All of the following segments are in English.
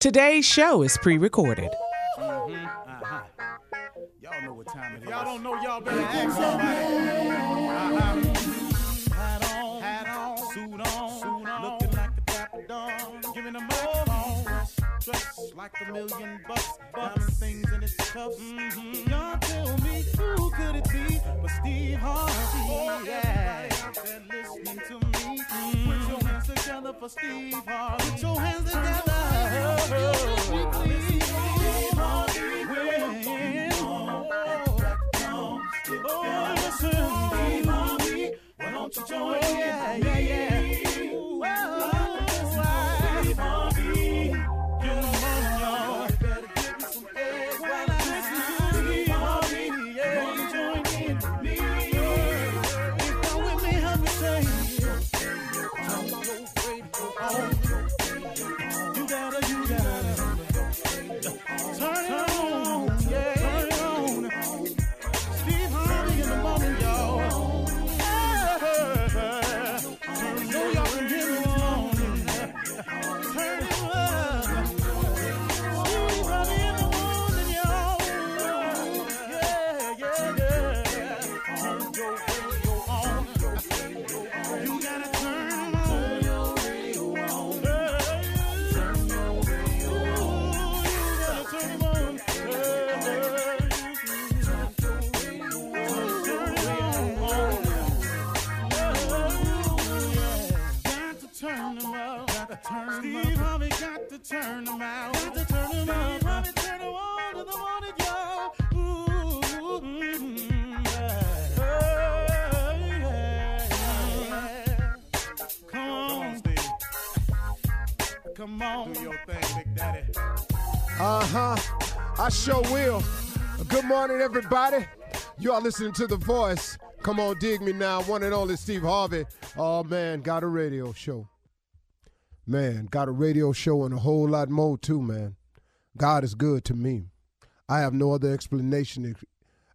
Today's show is pre recorded. Y'all know what time it is. Y'all don't know, y'all better ask somebody. Uh-huh. Hat on, hat on, suit on, suit on, looking like a million bucks, diamond things in its. Mm-hmm. Y'all tell me who could it be but Steve Harvey? Yeah, out there listening to me. Together for Steve Harvey. Put your hands together. Oh, listen, Steve Harvey, why don't you join yeah, yeah, yeah. Turn them out. Got to turn them up. Steve Harvey turn them on to mm. Come on. Come on. Do your thing, Big Daddy. Uh huh. I sure will. Good morning, everybody. You are listening to The Voice. Come on, dig me now. One and only Steve Harvey. Oh, man, got a radio show. Man, got a radio show and a whole lot more, too, man. God is good to me. I have no other explanation.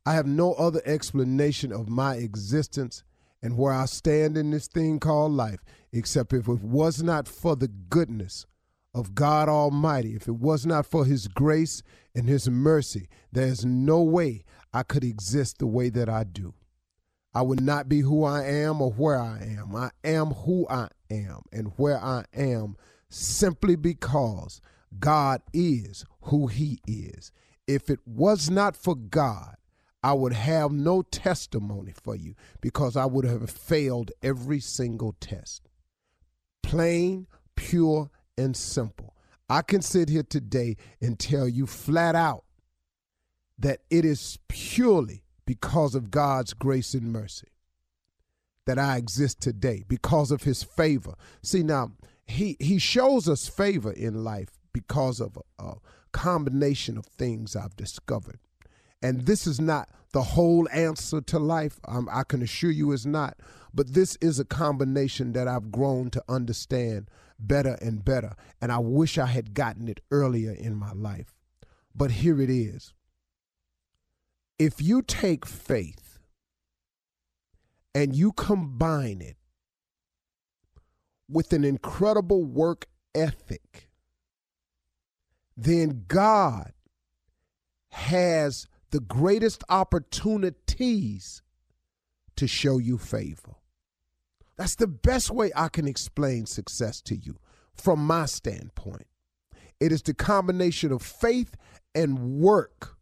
I have no other explanation of my existence and where I stand in this thing called life, except if it was not for the goodness of God Almighty, if it was not for His grace and His mercy, there's no way I could exist the way that I do. I would not be who I am or where I am. I am who I am and where I am simply because God is who He is. If it was not for God, I would have no testimony for you because I would have failed every single test. Plain, pure, and simple. I can sit here today and tell you flat out that it is purely because of God's grace and mercy that I exist today, because of his favor. See, now, he, he shows us favor in life because of a, a combination of things I've discovered. And this is not the whole answer to life. Um, I can assure you it's not. But this is a combination that I've grown to understand better and better. And I wish I had gotten it earlier in my life. But here it is. If you take faith and you combine it with an incredible work ethic, then God has the greatest opportunities to show you favor. That's the best way I can explain success to you from my standpoint. It is the combination of faith and work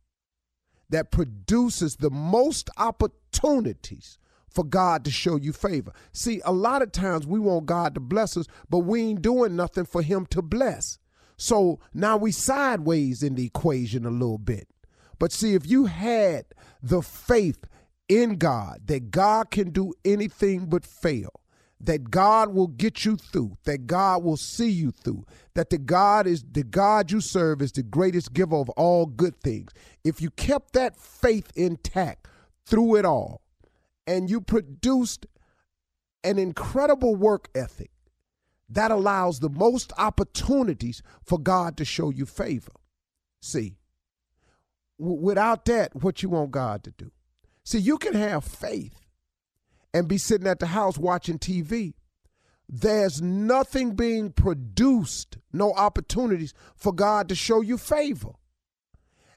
that produces the most opportunities for God to show you favor. See, a lot of times we want God to bless us, but we ain't doing nothing for Him to bless. So now we sideways in the equation a little bit. But see, if you had the faith in God that God can do anything but fail, that God will get you through, that God will see you through, that the God is the God you serve is the greatest giver of all good things. If you kept that faith intact through it all, and you produced an incredible work ethic that allows the most opportunities for God to show you favor. See, w- without that, what you want God to do? See, you can have faith and be sitting at the house watching TV, there's nothing being produced, no opportunities for God to show you favor.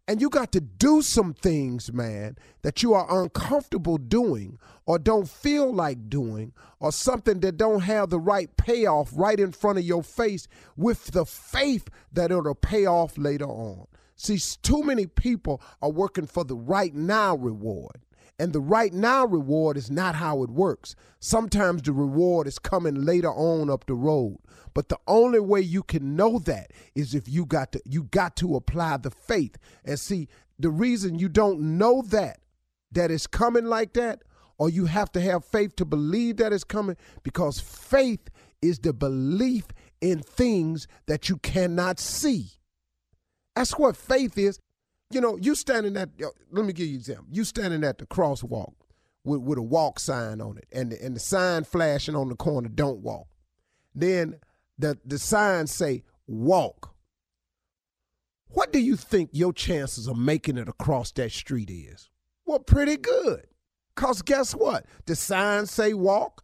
And you got to do some things, man, that you are uncomfortable doing or don't feel like doing or something that don't have the right payoff right in front of your face with the faith that it'll pay off later on. See, too many people are working for the right now reward. And the right now reward is not how it works. Sometimes the reward is coming later on up the road. But the only way you can know that is if you got to you got to apply the faith. And see, the reason you don't know that that is coming like that or you have to have faith to believe that it's coming because faith is the belief in things that you cannot see. That's what faith is. You know, you standing at let me give you an example. You standing at the crosswalk with, with a walk sign on it and the, and the sign flashing on the corner don't walk. Then the, the signs say walk. What do you think your chances of making it across that street is? Well, pretty good. Cause guess what? The signs say walk.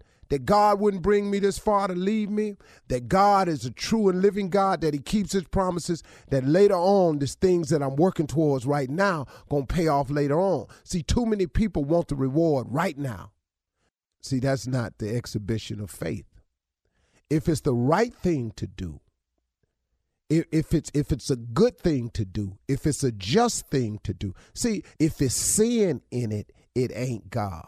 that God wouldn't bring me this far to leave me, that God is a true and living God, that He keeps His promises, that later on, these things that I'm working towards right now gonna pay off later on. See, too many people want the reward right now. See, that's not the exhibition of faith if it's the right thing to do, if, it's if it's a good thing to do, if it's a just thing to do. See, if it's sin in it, it ain't God.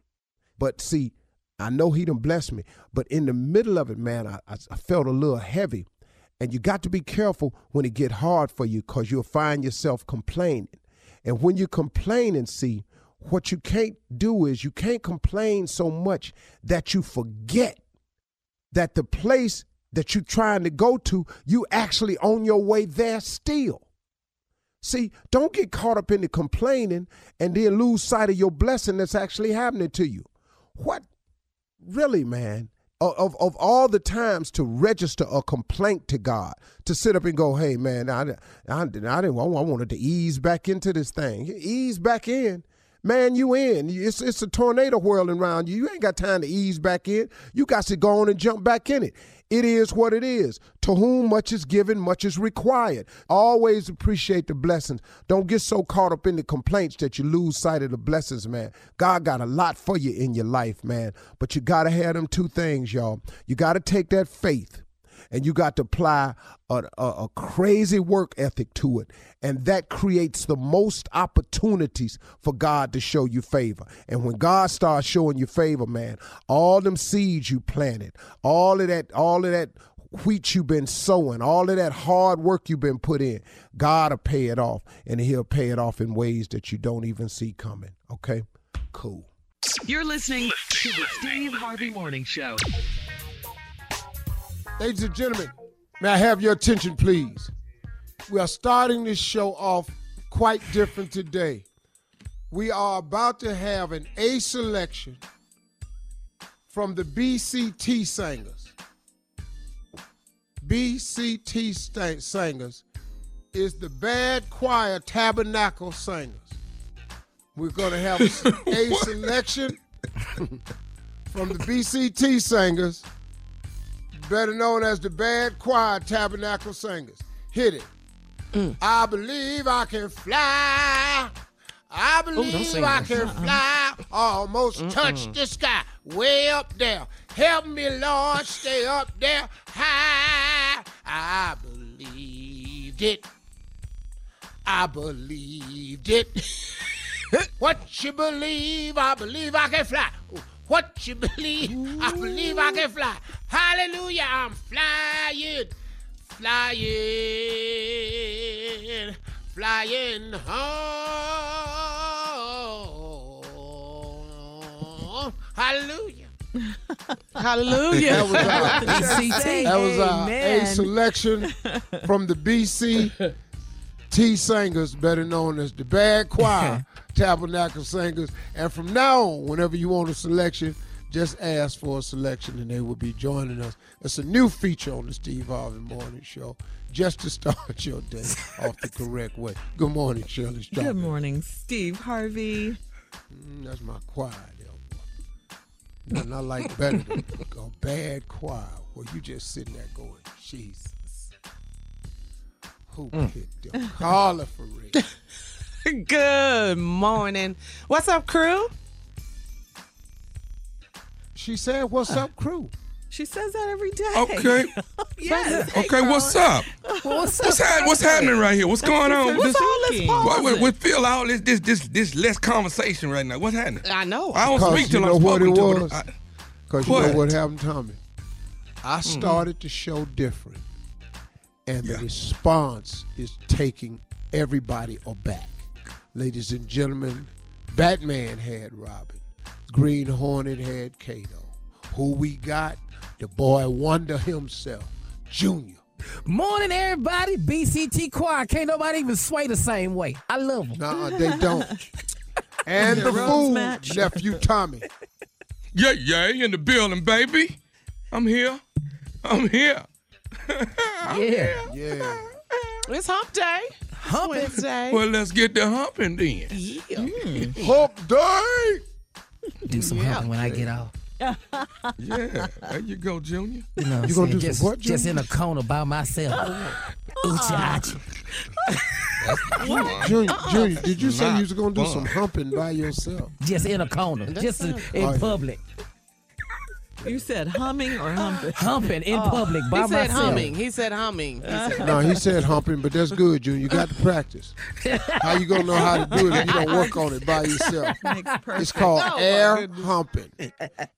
But see, I know he done blessed me, but in the middle of it, man, I, I felt a little heavy. And you got to be careful when it get hard for you because you'll find yourself complaining. And when you complain and see, what you can't do is you can't complain so much that you forget that the place that you're trying to go to, you actually on your way there still. See, don't get caught up in the complaining and then lose sight of your blessing that's actually happening to you. What really, man? Of, of all the times to register a complaint to God, to sit up and go, hey, man, I, I, I didn't I wanted to ease back into this thing. Ease back in man, you in. It's, it's a tornado whirling around you. You ain't got time to ease back in. You got to go on and jump back in it. It is what it is. To whom much is given, much is required. Always appreciate the blessings. Don't get so caught up in the complaints that you lose sight of the blessings, man. God got a lot for you in your life, man. But you got to have them two things, y'all. You got to take that faith and you got to apply a, a, a, crazy work ethic to it. And that creates the most opportunities for God to show you favor. And when God starts showing you favor, man, all them seeds you planted, all of that, all of that wheat you've been sowing, all of that hard work you've been put in, God will pay it off, and He'll pay it off in ways that you don't even see coming. Okay, cool. You're listening to the Steve Harvey Morning Show. Ladies and gentlemen, may I have your attention, please? We are starting this show off quite different today. We are about to have an A selection from the BCT singers. BCT singers is the Bad Choir Tabernacle Singers. We're going to have a selection from the BCT singers, better known as the Bad Choir Tabernacle Singers. Hit it. I believe I can fly. I believe sing I can fly. Almost touch the sky. Way up there. Help me, Lord, stay up there high. I believed it. I believed it. what you believe, I believe I can fly. What you believe, I believe I can fly. Hallelujah, I'm flying, flying, flying home. Hallelujah. Hallelujah. That was our, that was our A Amen. selection from the BC T Singers, better known as the Bad Choir Tabernacle Singers. And from now on, whenever you want a selection, just ask for a selection and they will be joining us. It's a new feature on the Steve Harvey Morning Show, just to start your day off the correct way. Good morning, Shirley Good morning, Steve Harvey. Mm, that's my choir there, boy. Nothing I like better than a bad choir where you just sitting there going, Jesus. Who mm. picked them? Carla Ferrell. Good morning. What's up, crew? She said, What's up, crew? She says that every day. Okay. Yes. Okay, what's up? What's What's, hap- what's happening right here? What's going on? What's This- all this Why- pausing? we, we feel all this, this this this less conversation right now. What's happening? I know. I don't speak till I'm spoken to. was? but I- Because you know What? what happened, Tommy? I mm-hmm. started the show different, and the response is taking everybody aback. Ladies and gentlemen, Batman had Robin, Green Hornet had Kato. Who we got? The boy wonder himself, Junior. Morning, everybody. BCT Choir. Can't nobody even sway the same way. I love them. Nuh-uh, they don't. And the Rose fool, nephew Tommy. yeah, yeah, in the building, baby. I'm here. I'm here. Yeah. Yeah. It's hump day. Humping. Wednesday. Well, let's get the humping then. Hmm. Hump day. Do some humping when I get off. Yeah, there you go, Junior. You know what You I'm gonna saying? do some just, what, just in a corner by myself. Oochie, oochie. Uh-uh. Junior, uh-uh. Junior, did you say you was gonna do fun. some humping by yourself? Just in a corner. Just in, in Oh, public. You said humming or humping? Humping in oh. public by he said humming. He said humming. He said, No, he said humping, but that's good, Junior. You got to practice. How you gonna know how to do it if you don't work on it by yourself? Makes. It's called Oh, air humping.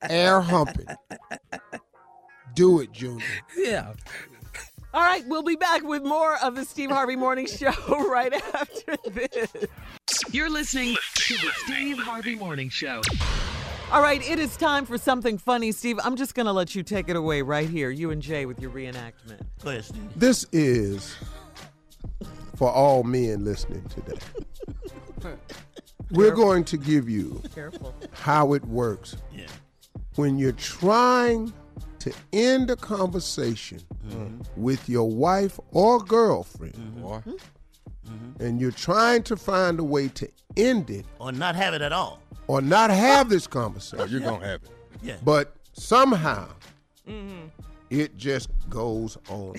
Air humping. Do it, Junior. Yeah. All right, we'll be back with more of the Steve Harvey Morning Show right after this. You're listening to the Steve Harvey Morning Show. All right, it is time for something funny, Steve. I'm just going to let you take it away right here, you and Jay with your reenactment. This is for all men listening today. We're going to give you Careful. how it works when you're trying to end a conversation with your wife or girlfriend Boy. and you're trying to find a way to end it or not have it at all. or not have this Oh, conversation you're gonna have it. Yeah. but somehow Mm-hmm. it just goes on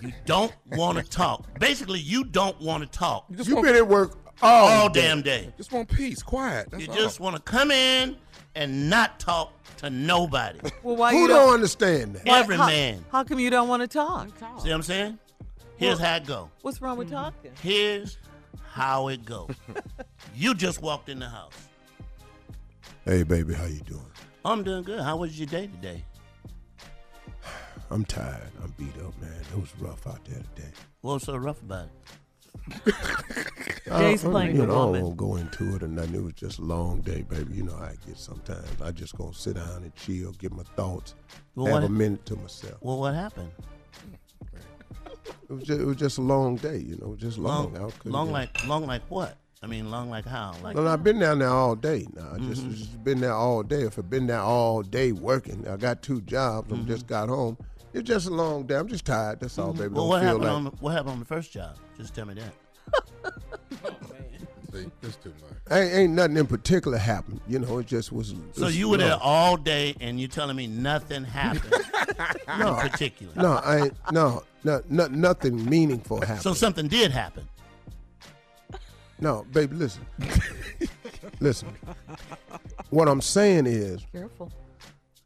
You don't want to talk. Basically, you don't want to talk You just you've been at work all, all day. damn day. just want peace, quiet. That's You all. just want to come in and not talk to nobody. Well, why who you don't understand that Every how, man. How come you don't want to talk? See what I'm saying? Here's how it go. What's wrong with talking? Here's how it go. you just walked in the house. hey baby how you doing I'm doing good. How was your day today? I'm tired. I'm beat up, man. It was rough out there today. What was so rough about it? Jay's Uh, playing you the know, I woman. won't go into it or nothing. It was just a long day, baby. You know how I get sometimes. I just gonna sit down and chill, get my thoughts, Well, have what- a minute to myself. Well, what happened? It was just, it was just a long day, you know, just long. Long, long like long like what? I mean, long like how? Like Well, I've been down there all day now. I just, Mm-hmm. just been there all day. If I've been there all day working, I got two jobs. I just got home. It's just a long day. I'm just tired. That's all, baby. Mm-hmm. well, Don't what feel happened like on the, what happened on the first job? Just tell me that. See, it's too much. ain't, ain't nothing in particular happened. You know, it just was. So it's- you were no. there all day, and you telling me nothing happened in particular. No, I ain't. No, no, no, nothing meaningful happened. So something did happen. no, baby, listen, listen. What I'm saying is, Careful.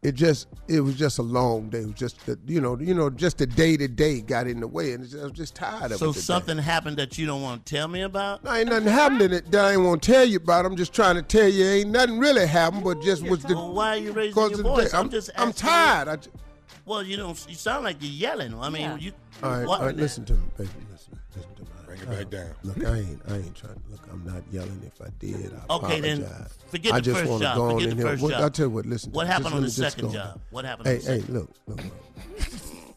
It just, it was just a long day. It was just, the, you know, you know, just the day to day got in the way, and I was just tired of So it. today. something happened that you don't want to tell me about. No, ain't nothing happened that I ain't want to tell you about. I'm just trying to tell you, ain't nothing really happened, but just was the. Well, why are you raising your voice? I'm, I'm, just. I'm asking tired. I ju- You, well, you don't. You sound like you're yelling. I mean, Yeah. you. All right, all right listen to me, baby. Listen, listen to me. Bring it back oh. down. Look, I ain't, I ain't trying. To, look, I'm not yelling. If I did, I Okay, then apologize. forget I the just first wanna job. go on Forget in the here. first What- job. I'll tell you what. Listen. What me. happened on the second job? What happened? Hey, on the hey, second? look, look, look.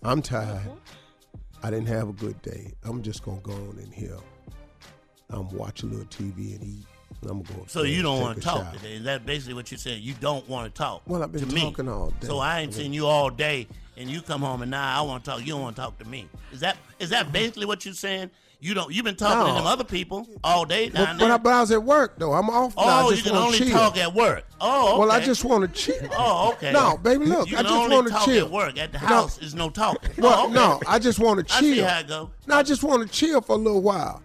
I'm tired. I didn't have a good day. I'm just gonna go on in here. I'm watch a little TV and eat. I'm gonna go. So you don't want want to talk today? Is that basically what you're saying? You don't want to talk. Well, I've been to me. talking all day. So I ain't seen you all day, and you come home and now I want to talk. You don't want to talk to me. Is that is that basically what you're saying? You don't. You've been talking to them other people all day But, but, I, there. but I was at work though. I'm off now. oh, I you just can want only to chill. talk at work. Oh, okay. Well, I just want to chill. Oh, okay. No, baby, look, You I can just only wanna talk chill. at work. At the No. house is no talking. Well, oh, okay. no, I just want to chill. I chill. see how it go. No, I just want to chill for a little while.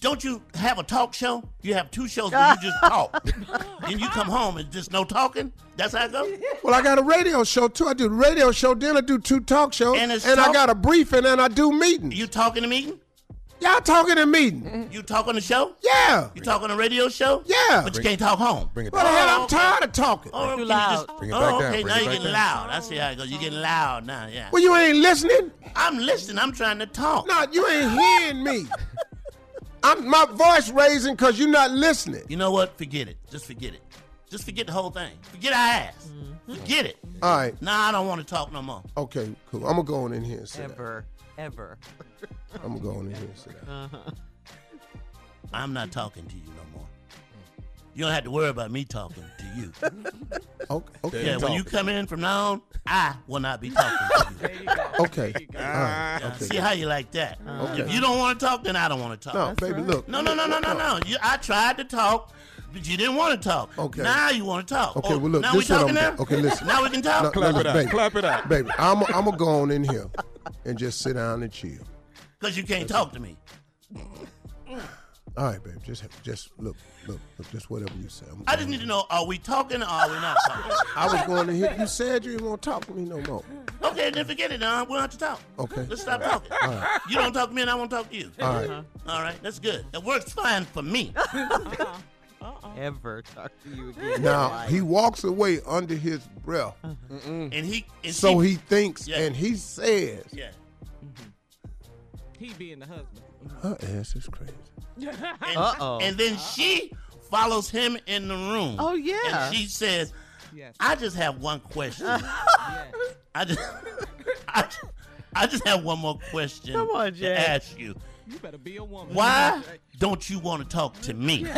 Don't you have a talk show? You have two shows where you just talk. then you come home and just no talking. That's how it goes. Well, I got a radio show too. I do the radio show, then I do two talk shows, And it's I talk- got a briefing, and I do meetings. You talking to the meeting? Y'all talking in meeting? You talk on the show? Yeah. You talk on the radio show? Yeah. But you can't talk home. Bring it What the back. hell? Oh, I'm tired of talking. Oh, Too loud. just- Bring it oh, back down, okay, bring now it you're back getting down. loud. I see how it goes. You're getting loud now, yeah. Well, you ain't listening. I'm listening. I'm trying to talk. No, you ain't hearing me. I'm my voice raising because you're not listening. You know what? Forget it. Just forget it. Just forget the whole thing. Forget our ass. Mm-hmm. Forget it. All right. Nah, I don't want to talk no more. Okay, cool. I'm gonna go on in here and sit down. Ever. Ever. I'm gonna go on in here and uh-huh. sit down. I'm not talking to you no more. Mm. You don't have to worry about me talking to you. Okay. Okay. Yeah, when you come in from now on, I will not be talking to you. Okay. All right. Yeah, Okay. See how you like that. Uh-huh. Okay. If you don't want to talk, then I don't want to talk. No, baby, look. No, no, no, no, no, no. You, I tried to talk, but you didn't want to talk. Okay. Now you want to talk. Okay, Oh, well, look, now we this talking now? okay, listen. Now we can talk? No, Clap no, it out. baby. Clap it out. Baby, I'm I'm gonna go on in here and just sit down and chill. Because you can't talk to me. All right, babe. Just just look, look, look. Just whatever you say. I'm I just need to know, are we talking or are we not talking? I was going to hit. You said you didn't want to talk to me no more. okay, then forget it, Don. We don't have to talk. Okay. Let's stop talking. You don't talk to me and I won't talk to you. All right. All right, that's good. That works fine for me. Uh-uh. Ever talk to you again. Now he walks away under his breath, uh-huh. And he and so she- he thinks Yeah. and he says, Yeah. Mm-hmm. He being the husband. Mm-hmm. "Her ass is crazy." And, Uh-oh. and then she follows him in the room. Oh, yeah. And she says, Yes. I just have one question. yes. I just I, I just have one more question Come on, Jay. to ask you. You better be a woman. Why don't you want to talk to me?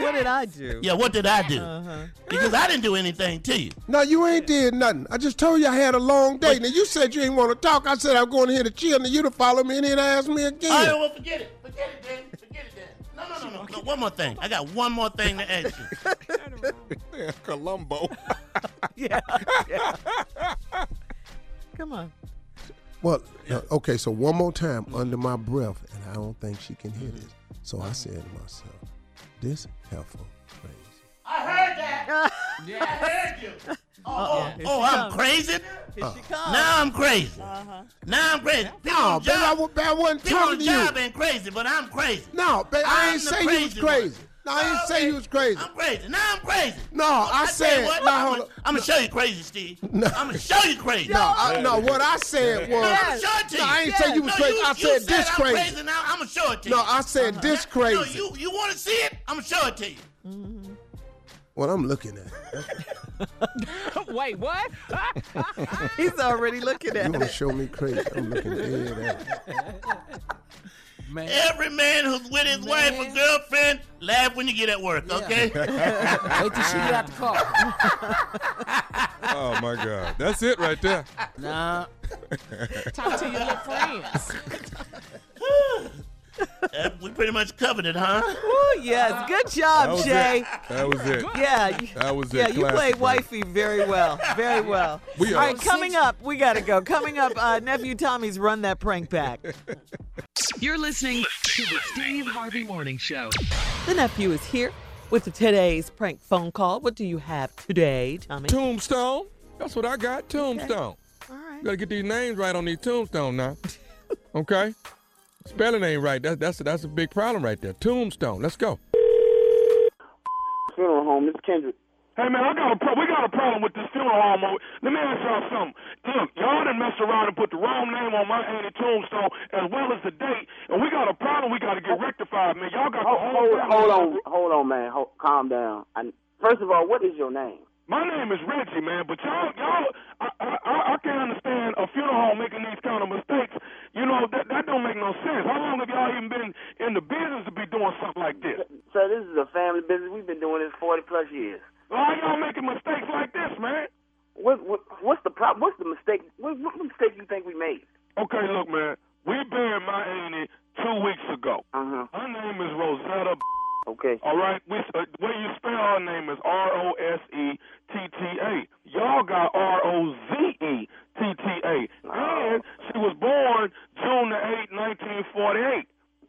What did I do? Yeah, what did I do? Uh-huh. Because I didn't do anything to you. No, you ain't did nothing. I just told you I had a long day. Now you said you ain't want to talk. I said I'm going here to chill, and you to follow me and then ask me again. All right, well, forget it. Forget it, Dan. Forget it, Dan. No, no, no, no, no. One more thing. I got one more thing to ask you. Yeah, Columbo. Yeah. yeah. Come on. Well, uh, okay, so one more time under my breath, and I don't think she can hear this. So I said to myself, this heifer crazy. I heard that. yeah. I heard you. Oh, Here oh, I'm crazy. Here she comes. Now I'm crazy. Uh-huh. Now I'm crazy. People No, on baby, I, I wasn't talking to you. job ain't crazy, but I'm crazy. No, baby, I ain't the say you was crazy one. Crazy. No, I didn't say you was crazy. I'm crazy. Now I'm crazy. No, I tell said. what, No, I'm hold gonna. I'm gonna show you crazy, Steve. No. I'm gonna show you crazy. No, I, no. What I said was. I'm gonna show it to you. No, I ain't say you was No, crazy. I you said this I'm crazy. crazy. Now I'm gonna show it to you. No, I said uh-huh. this No, crazy. you you want to see it? I'm gonna show it to you. Mm-hmm. What I'm looking at. Wait, what? He's already looking at. You at want to show me crazy? I'm looking dead at it. Man. Every man who's with his wife or girlfriend, laugh when you get at work, okay? Wait till she get out the car. Oh my God, that's it right there. Nah. Talk to your little friends. Uh, we pretty much covered it, huh? Ooh, yes. Good job, was Jay. it. That was it. Yeah. you- That was it. Yeah, you played wifey very well. Very well. We All are- right, coming up, we got to go. Coming up, uh, nephew Tommy's run that prank back. You're listening to the Steve Harvey Morning Show. The nephew is here with today's prank phone call. What do you have today, Tommy? Tombstone. That's what I got. Tombstone. All right. You gotta get these names right on these tombstone now. Okay? Spelling ain't right. That, that's that's a big problem right there. Tombstone. Let's go. funeral home. This is Kendrick. Hey man, I got a pro- we got a problem with this funeral home. over- Let me ask y'all something. Look, y'all done messed around and put the wrong name on my auntie tombstone as well as the date, and we got a problem. We got to get rectified, man. Y'all got the Hold, whole hold, hold on, hold on, man. Hold, calm down. I, first of all, what is your name? My name is Reggie, man, but y'all, y'all, I, I, I- I can't understand a funeral home making these kind of mistakes. You know that that don't make no sense. How long have y'all even been in the business to be doing something like this? So this is a family business. We've been doing this 40 plus years. Why y'all making mistakes like this, man? What, what, what's the problem? What's the mistake? What, what mistake you think we made? Okay, look, man, we buried my auntie two weeks ago. Uh huh. Her name is Rosetta. Okay. All right, we, uh, the way you spell our name is R O S E T T A. Y'all got R O Z E T T A, and she was born June the eighth, nineteen forty eight.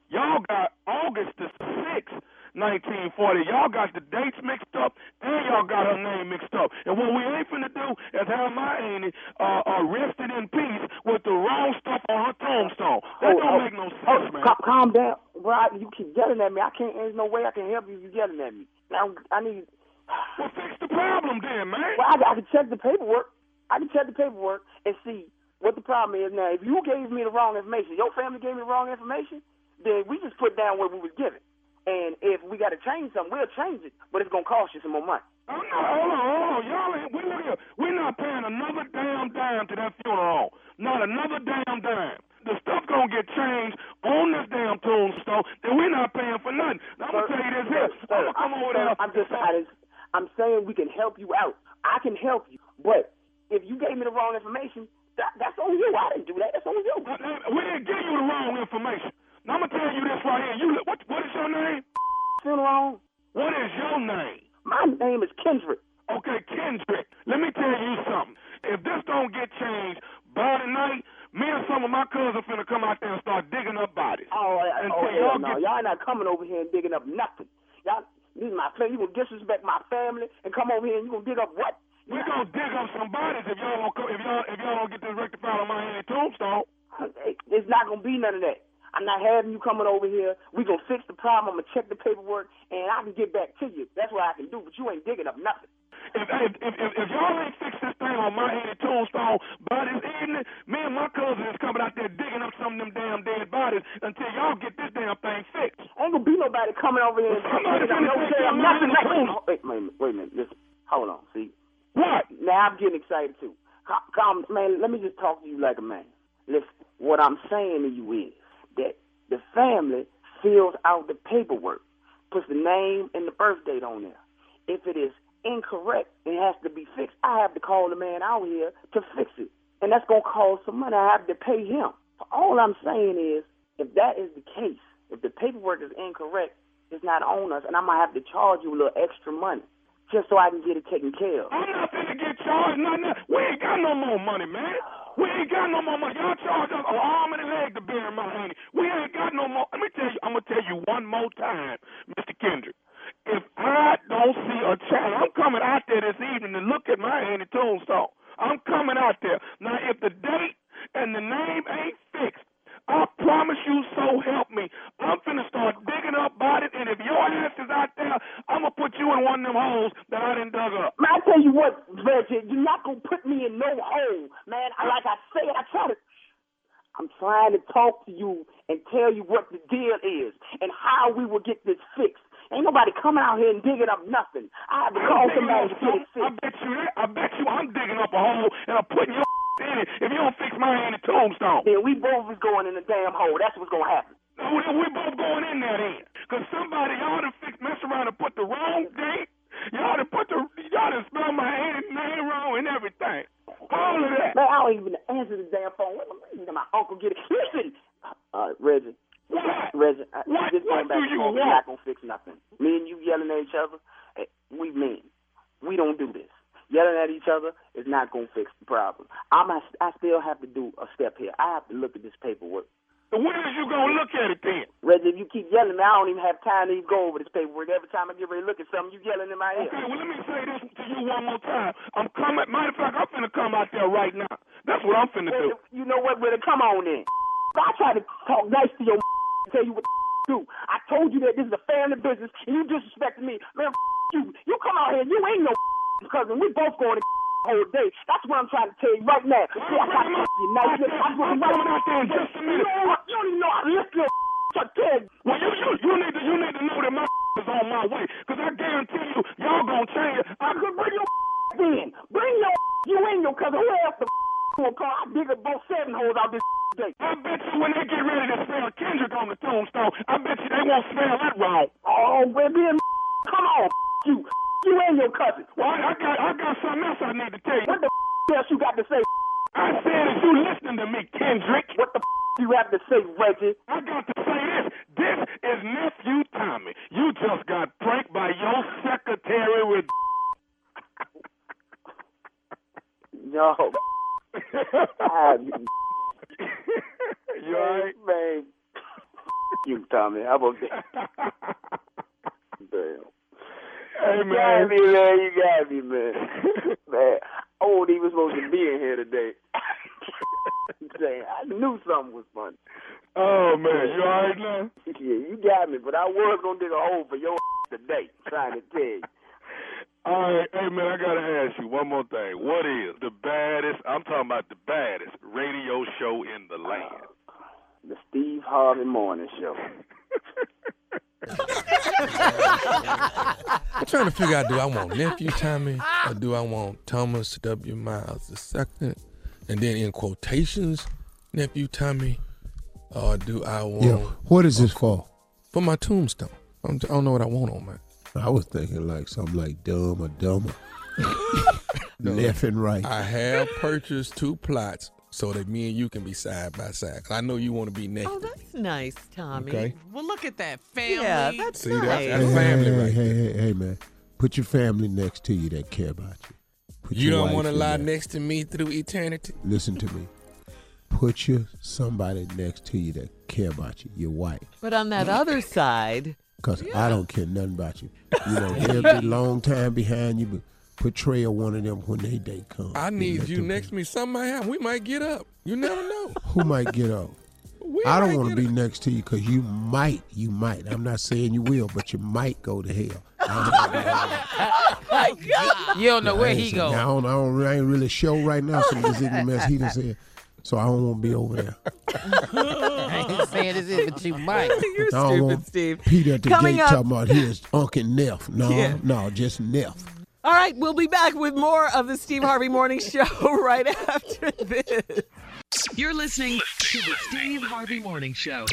Y'all got August the sixth, nineteen forty. Y'all got the dates mixed up, and y'all got her name mixed up. And what we ain't finna do is have my auntie uh, uh, rested in peace with the wrong stuff on her tombstone. That Oh, don't oh, make no oh, sense, man. cal- calm down, bro. I- You keep yelling at me. I can't. There's no way I can help you. if You yelling at me. Now I need. Well, fix the problem then, man. Well, I, I can check the paperwork. I can check the paperwork and see what the problem is. Now, if you gave me the wrong information, your family gave me the wrong information, then we just put down what we was given. And if we got to change something, we'll change it, but it's gonna cost you some more money. Oh, no, hold on, hold on. Y'all ain't, we look here. We're not paying another damn dime to that funeral home. Not another damn dime. The stuff gonna get changed on this damn tombstone, then we're not paying for nothing. Now, I'm gonna tell you this here. Sir, I'm gonna come over sir, there. I'm just, I just, I'm saying we can help you out. I can help you, but if you gave me the wrong information, that, that's on you. I didn't do that. That's on you. Uh, uh, We didn't give you the wrong information. Now, I'm gonna tell you this right here. You, what, what is your name? Home. What is your name? My name is Kendrick. Okay, Kendrick, let me tell you something. If this don't get changed by tonight, me and some of my cousins are finna come out there and start digging up bodies. Oh, uh, Until oh y'all no. get- Y'all not coming over here and digging up nothing. Y'all, this is my family. You gonna disrespect my family and come over here and you gonna dig up what? We gonna dig up some bodies if y'all don't co- if y'all if y'all don't get this rectified on my auntie tombstone. It's not gonna be none of that. I'm not having you coming over here. We gonna fix the problem. I'm gonna check the paperwork and I can get back to you. That's what I can do. But you ain't digging up nothing. If if if, if, if y'all ain't fix this thing on my auntie tombstone by this evening, me and my cousin is coming out there digging up some of them damn dead bodies until y'all get this damn thing fixed. Ain't gonna be nobody coming over here and digging up no damn nothing. Wait, wait, wait a minute. Wait a minute. Listen. Hold on. See. What? Now I'm getting excited too. Calm, man. Let me just talk to you like a man. Listen, what I'm saying to you is that the family fills out the paperwork, puts the name and the birth date on there. If it is incorrect and has to be fixed, I have to call the man out here to fix it, and that's gonna cost some money. I have to pay him. All I'm saying is, if that is the case, if the paperwork is incorrect, it's not on us, and I'm gonna have to charge you a little extra money just so I can get it taken care of. I'm not finna get charged nothing. We ain't got no more money, man. We ain't got no more money. Y'all charge us an arm and a leg to bury my auntie. We ain't got no more. Let me tell you. I'm gonna tell you one more time, Mr. Kendrick. If I don't see a child, I'm coming out there this evening to look at my auntie tombstone. I'm coming out there. Now, if the date and the name ain't fixed, I promise you, so help me. I'm finna start digging up bodies, and if your ass is out there, I'm gonna put you in one of them holes that I didn't dug up. Man, I tell you what, Reggie, you're not gonna put me in no hole, man. I, like I said, I try to. I'm trying to talk to you and tell you what the deal is and how we will get this fixed. Ain't nobody coming out here and digging up nothing. I have to call somebody to get it fixed. I bet you. I bet you I'm digging up a hole and I'm putting your in it if you don't fix my in the tombstone. Then we both is going in the damn hole. That's what's gonna happen. No, we, we both going in there then. Cause somebody y'all done fix mess around and put the wrong date. Y'all done put the y'all done spell my name, name wrong and everything. All of that. Man, I don't even answer the damn phone. What am my uncle get it? Listen, uh, Reggie. What? Reggie, I, What- just what back do you forth, we're not gonna fix nothing. Me and you yelling at each other, eh, we men. We don't do this. Yelling at each other is not gonna fix the problem. I'm I still have to do a step here. I have to look at this paperwork. So when is you gonna look at it then? Reggie, if you keep yelling, I don't even have time to even go over this paperwork. Every time I get ready to look at something, you yelling in my ear. Okay, well let me say this to you one more time. I'm coming. Matter of fact, I'm finna come out there right now. That's what I'm finna do. You know what, brother? Come on then. I try to talk nice to your tell you what to do. I told you that this is a family business, and you disrespected me. Man, you. You come out here, you ain't no cousin. We both going to whole day. That's what I'm trying to tell you right now. See, I got you nice. I'm going there in just a minute. You know what? You don't even know how to lift your kid. Well, you you you need to you need to know that my is on my way. Cause I guarantee you, y'all gonna change. I could bring your in. Bring your you ain't your cousin. Who else the gonna call? I dig both seven holes out this day. I bet you when they get ready to spell Kendrick on the tombstone, I bet you they won't spell that wrong. Oh, baby, come on, you. You and your cousin. Well, I, I got I got something else I need to tell you. What the else you got to say? I said, is you listening to me, Kendrick? What the f you have to say, Reggie? I got to say this. This is nephew Tommy. You just got pranked by your secretary with. No. I, ah, you alright? Man. You, Tommy. How about that? Hey You man. got me, man. You got me, man. man, I wasn't even supposed to be in here today. Damn, I knew something was funny. Oh man, you alright now? Yeah, you got me, but I was gonna dig a hole for your today, trying to tell you. All right, hey man, I gotta ask you one more thing. What is the baddest? I'm talking about the baddest radio show in the land. The Steve Harvey Morning Show. I'm trying to figure out do I want nephew Tommy or do I want Thomas W. Miles the second, and then in quotations, nephew Tommy, or do I want Yeah. What is this for? for my tombstone? I'm, I don't know what I want on mine. I was thinking like something like dumb or dumber. Left and right. I have purchased two plots so that me and you can be side by side. 'Cause I know you want to be next. Oh, that's nice, Tommy. Okay. Well, look at that family. Yeah, that's See, nice. that's- Hey, that's family hey, right hey, there. hey, hey, man. Put your family next to you that care about you. Put You don't want to lie there. next to me through eternity. Listen to me. Put your somebody next to you that care about you, your wife. But on that other side, Because I don't care nothing about you. You know, they'll be a long time behind you, but portray one of them when they day comes. I need you next to me. Something might happen. We might get up. You never know. Who might get up? We I don't want to get be next to you because you might, you might. I'm not saying you will, but you might go to hell. Oh my God, You don't know where he goes. I don't, I don't, I ain't really show right now some of this ignorant mess he done said. So I don't want to be over there. I ain't saying this is, but you might. you're stupid, Steve. Peter at the Coming gate up- talking about here's Uncle Neff. No, Yeah. no, just Neff. All right, we'll be back with more of the Steve Harvey Morning Show right after this. You're listening to the Steve Harvey Morning Show.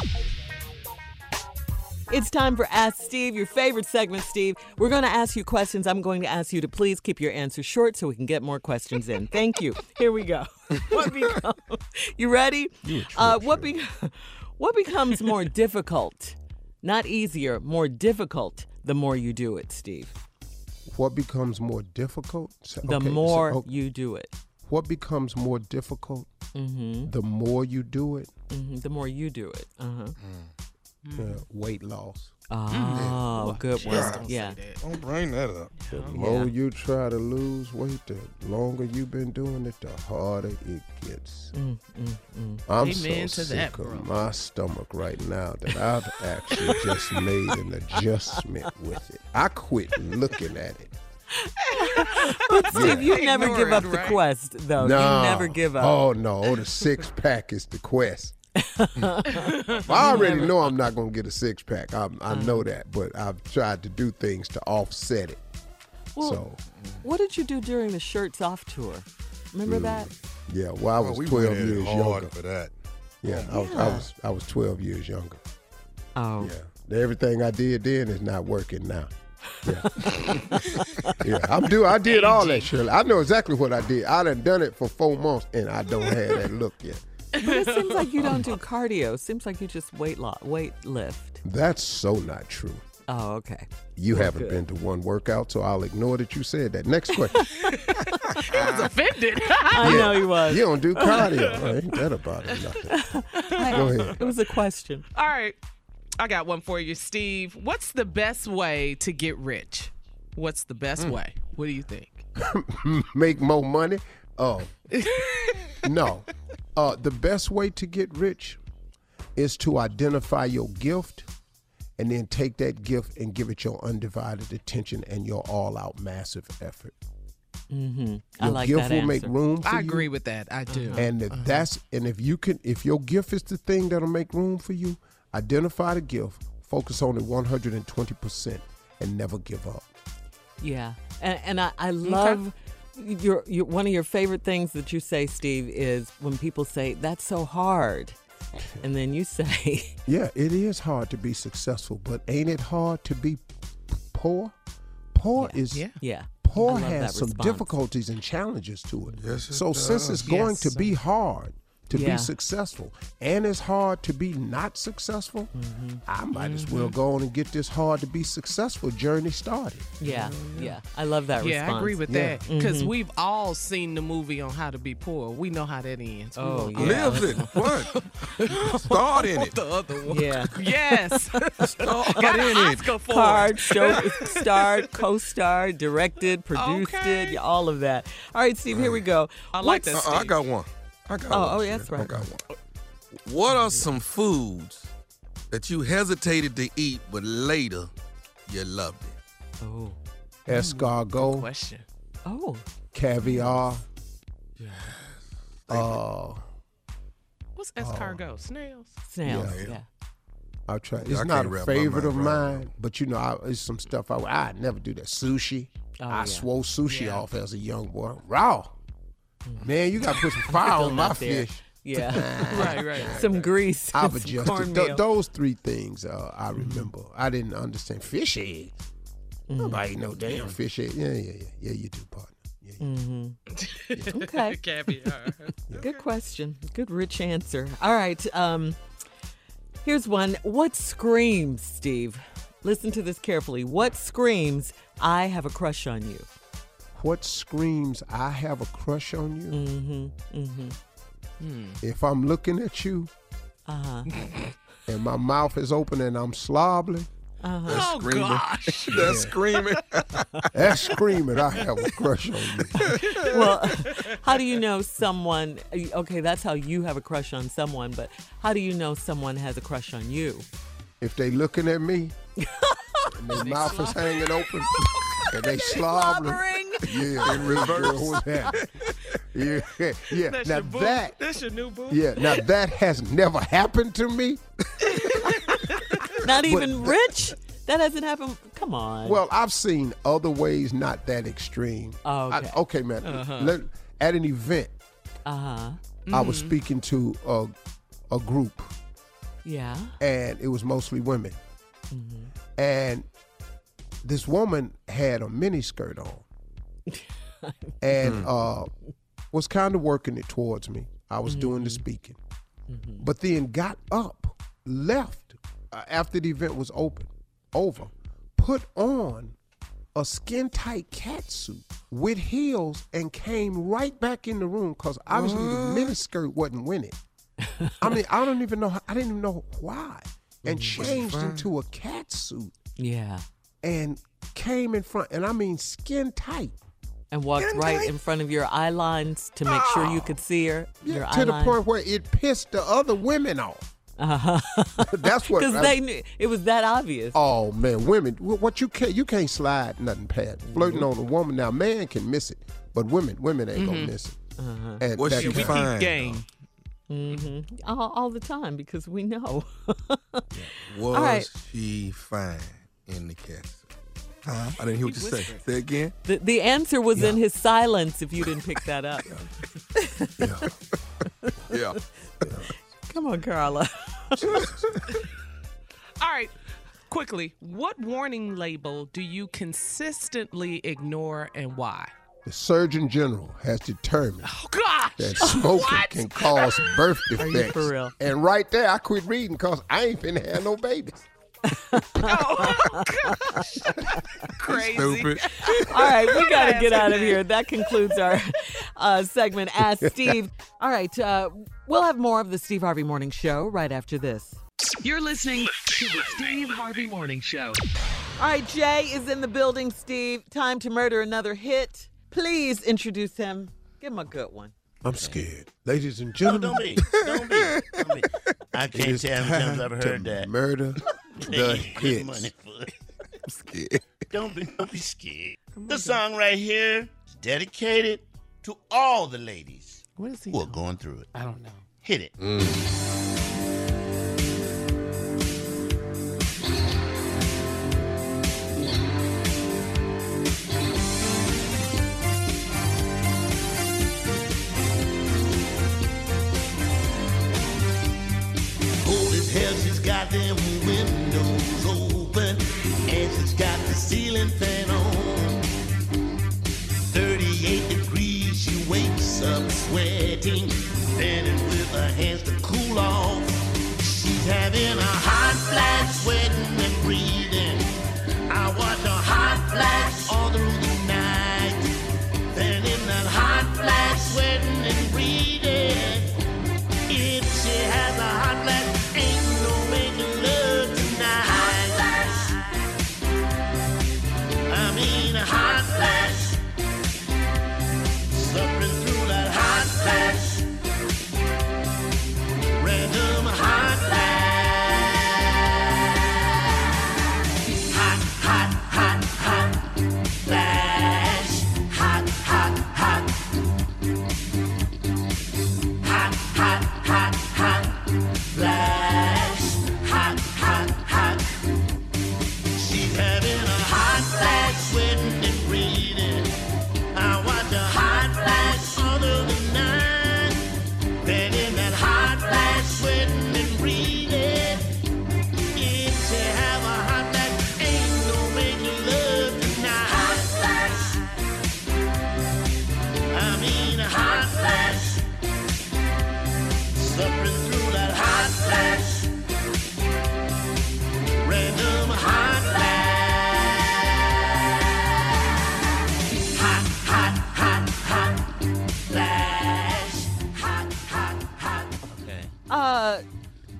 It's time for Ask Steve, your favorite segment, Steve. We're going to ask you questions. I'm going to ask you to please keep your answers short so we can get more questions in. Thank you. Here we go. What become, you ready? Uh, what, be, what becomes more difficult? Not easier, more difficult the more you do it, Steve. What becomes more difficult? So- The okay, so- more oh, you do it. what becomes more difficult? Mm-hmm. The more you do it. hmm The more you do it. Uh-huh. Uh, weight loss. Oh, good one. Yeah. Don't bring that up. The more you try to lose weight, the longer you've been doing it, the harder it gets. Mm, mm, mm. I'm Amen so to sick that, of my stomach right now that I've actually just made an adjustment with it. I quit looking at it. but Steve, you never give up the quest, though. No. You never give up. Oh no, the six pack is the quest. I already know I'm not gonna get a six pack. I, I know that, but I've tried to do things to offset it. Well, so What did you do during the Shirts Off tour? Remember that? yeah, well I was we 12 years hard younger. for that. Yeah, I was, I was I was 12 years younger. Oh. Yeah, everything I did then is not working now. Yeah, yeah. I'm do. I did all that, Shirley. I know exactly what I did. I done done it for four months, and I don't have that look yet. But it seems like you don't do cardio. Seems like you just weight lot, weight lift. That's so not true. Oh, okay. You Well, haven't good. been to one workout, so I'll ignore that you said that. Next question. He was offended. I know he was. You don't do cardio. Oh, ain't that about it? Nothing. Go ahead. It was a question. All right. I got one for you, Steve. What's the best way to get rich? What's the best Hmm. way? What do you think? Make more money? Oh. no. Uh, the best way to get rich is to identify your gift and then take that gift and give it your undivided attention and your all out massive effort. Mm-hmm. I Your like gift that will make room for I you. agree with that. I do. And if that's and if you can if your gift is the thing that'll make room for you, identify the gift, focus on it 120% and never give up. Yeah, and, and I, I love your, your one of your favorite things that you say, Steve, is when people say that's so hard, and then you say, Yeah, it is hard to be successful, but ain't it hard to be p- poor? Poor is Yeah. yeah, poor has some response. difficulties and challenges to it. Yes, it so since it's going Yes, to be hard to Yeah. be successful and it's hard to be not successful, Mm-hmm. I might as well go on and get this hard to be successful journey started. yeah, yeah. I love that yeah, response. I agree with Yeah. that because Mhm. we've all seen the movie on how to be poor. We know how that ends. We Oh, won't yeah. go Lives it. What? Start in it. The other one. Yeah. Yes. Start Got an in it. Oscar for it. Card, show, starred, co-starred, directed, produced Okay. it, all of that. All right, Steve, here we go. I like What's- that. Uh, I got one. I got Oh, one. oh, Shirley. yes, right. I got one. What are some foods that you hesitated to eat, but later you loved it? Oh, Escargot, Question. oh, caviar, Yes. uh, What's escargot? Snails. snails. Yeah. Yeah. I'll try. I It's can't not a favorite of mind around mine, but you know, I, it's some stuff I I never do that. Sushi, Oh, I yeah. swore sushi Yeah. off as a young boy. Raw, man, you got to put some fire Still on my there. fish. Yeah. Right, right. Some grease. I've adjusted. Th- those three things uh, I remember. I didn't understand fish eggs. Nobody know damn fish eggs. Yeah, yeah, yeah, yeah. You do, partner. Yeah, yeah. Mm-hmm. Okay. Caviar. Good question. Good rich answer. All right. Um, here's one. What screams, Steve? Listen to this carefully. What screams, I have a crush on you? What screams? I have a crush on you. Mm-hmm. Mm-hmm. If I'm looking at you Uh-huh. and my mouth is open and I'm slobbering, Uh-huh. That's Oh, screaming. gosh. That's screaming. that's screaming. I have a crush on you. well, how do you know someone? Okay, that's how you have a crush on someone, but how do you know someone has a crush on you? If they looking at me and their mouth is hanging open and they slobbering, yeah, in reverse. Yeah, yeah, yeah. That's Now your that, That's your new boo. yeah, now that has never happened to me. Not even rich? That hasn't happened. Come on. Well, I've seen other ways, not that extreme. Oh, I- okay. okay, man. Uh-huh. Let, at an event, Uh huh. I was speaking to a, a group, Yeah. and it was mostly women. Mm-hmm. And this woman had a mini skirt on, and uh, was kind of working it towards me. I was doing the speaking, but then got up, left uh, after the event was open, over, put on a skin tight cat suit with heels, and came right back in the room because obviously the mini skirt wasn't winning. I mean, I don't even know. How, I didn't even know why, and changed into a cat suit Yeah. And came in front, and I mean skin tight. And walked Skin right tight? in front of your eye lines to make sure you could see her. your eye to the line. point where it pissed the other women off. Uh-huh. That's what. Because they knew it was that obvious. Oh man, women, what you can't you can't slide nothing past flirting Mm-hmm. on a woman. Now, man can miss it, but women, women ain't gonna Mhm. miss it. Uh-huh. And Was that- she fine? keep game. hmm all, all the time because we know. Was right. she fine in the castle? Uh-huh. I didn't hear what you say. Say again. the, the answer was in his silence. If you didn't pick that up, Yeah. come on, Carla. All right, quickly, what warning label do you consistently ignore and why? the Surgeon General has determined Oh, gosh! that smoking can cause birth you defects. for real? And right there, I quit reading because I ain't finna have no babies. Oh, gosh. Crazy. Stupid. All right, we got to get out of here. That concludes our uh, segment. Ask Steve. All right, uh, we'll have more of the Steve Harvey Morning Show right after this. You're listening to the Steve Harvey Morning Show. All right, Jay is in the building. Steve, time to murder another hit. Please introduce him. Give him a good one. I'm scared. Ladies and No, gentlemen, don't be. Don't be. Don't be. I can't tell how many times I've heard that. murder the hits. money for it. I'm scared. Don't be, don't be scared. The song right here is dedicated to all the ladies What is he? who are doing? going through it. I don't know. Hit it. Old them windows open, and she's got the ceiling fan on. 38 degrees, she wakes up sweating, standing with her hands to cool off. She's having a hot flash, sweating and breathing. I watch a hot flash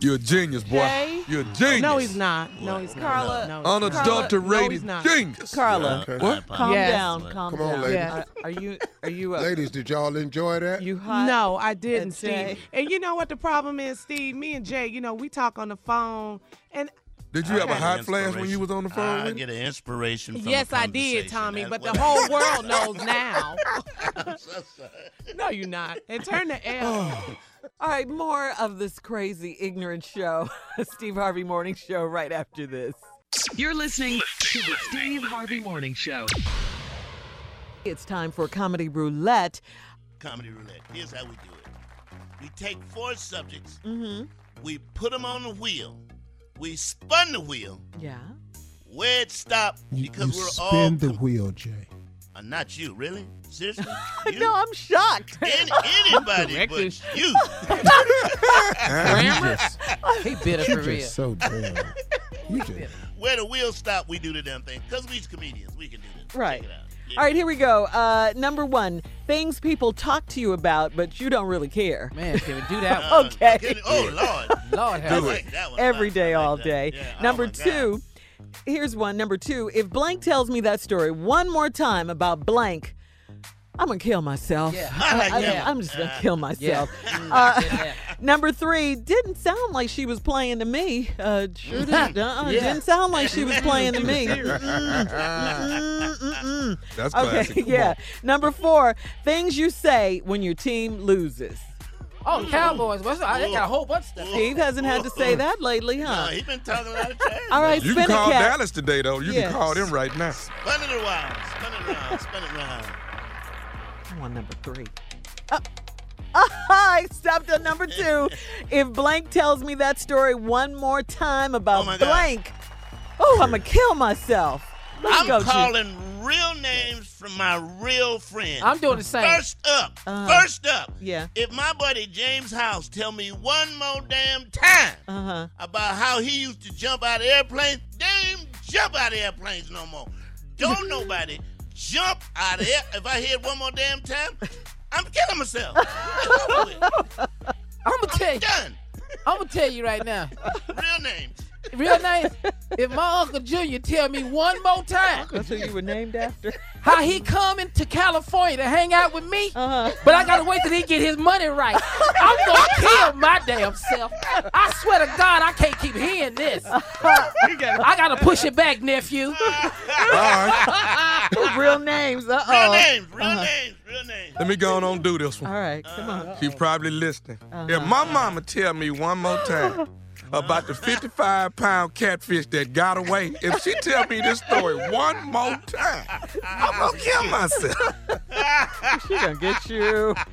You're a genius, boy. Jay? You're a genius. No, he's not. No, he's Carla, not. Carla, No, he's not. Unadulterated No, he's not. genius. Carla, Okay. What? calm Yes. down, calm Come on, down. ladies. Yeah. Are, are you? Are you? Uh, ladies, did y'all enjoy that? You hot? No, I didn't, And Jay? Steve. And you know what the problem is, Steve? Me and Jay, you know, we talk on the phone, and Did you have a I get hot an flash when inspiration. you was on the phone? I with get an inspiration from yes, a I did, conversation. Tommy. That's But the what- whole world knows now. I'm so sorry. no, you're not. And turn the L. All right, more of this crazy, ignorant show, Steve Harvey Morning Show, right after this. You're listening to the Steve Harvey Morning Show. It's time for Comedy Roulette. Comedy roulette. Here's how we do it. We take four subjects. Mm-hmm. We put them on the wheel. We spun the wheel. Yeah. Where it stopped You, because you we're spin all. Spin the wheel, Jay. Uh, not you, really? Seriously? You? No, I'm shocked. Any, anybody but you. Grammar? he bitter You for real. just so damn. You just. Where the wheels stop, we do the damn thing. Because we's comedians. We can do this. Right. Check it out. Yeah. All right, here we go. Uh, number one, things people talk to you about, but you don't really care. Man, can we do that? Uh, Okay. can- oh, Lord. Lord I have like that one. a Every lot. day, I like all that. day. Yeah. Oh, Number my God. Two, here's one. Number two, if blank tells me that story one more time about blank, I'm gonna kill myself. Yeah. I like I, that one. am just gonna kill myself. Yeah. Uh, Yeah. Number three didn't sound like she was playing to me. Uh, sure did. Uh-uh, Yeah. Didn't sound like she was playing to me. That's Okay, classic. Come yeah. Number four, things you say when your team loses. Oh, Cowboys. What's They got a whole bunch of stuff. Steve hasn't had to say that lately, huh? No, he been talking a lot of trash. All right, You spin can call cat. Dallas today, though. You Yes. can call them right now. Spin it around, spin it around, spin it around. I want number three. Uh, I stopped at number two. If blank tells me that story one more time about Oh, my God. blank, oh, I'm gonna kill myself. Let's I'm go, Chief. Calling real names from my real friends. I'm doing the same. First up, Uh-huh. first up. Yeah. If my buddy James House tell me one more damn time Uh huh. about how he used to jump out of airplanes, damn jump out of airplanes no more. Don't nobody jump out of air. If I hear it one more damn time, I'm killing myself. It's over with. I'm gonna tell you. Done. I'm gonna tell you right now. Real names. Real name. If my uncle Junior tell me one more time That's who you were named after. how he coming to California to hang out with me, Uh-huh. but I gotta wait till he get his money right. I'm gonna kill my damn self. I swear to God, I can't keep hearing this. I gotta push it back, nephew. All right. real names. Uh Real oh. names. Real Uh-huh. names. Real names. Let me go on and do this one. All right, come on. She's probably listening. Uh-huh. If my mama tell me one more time about the 55 pound catfish that got away, if she tell me this story one more time, I'm gonna kill myself. She gonna get you.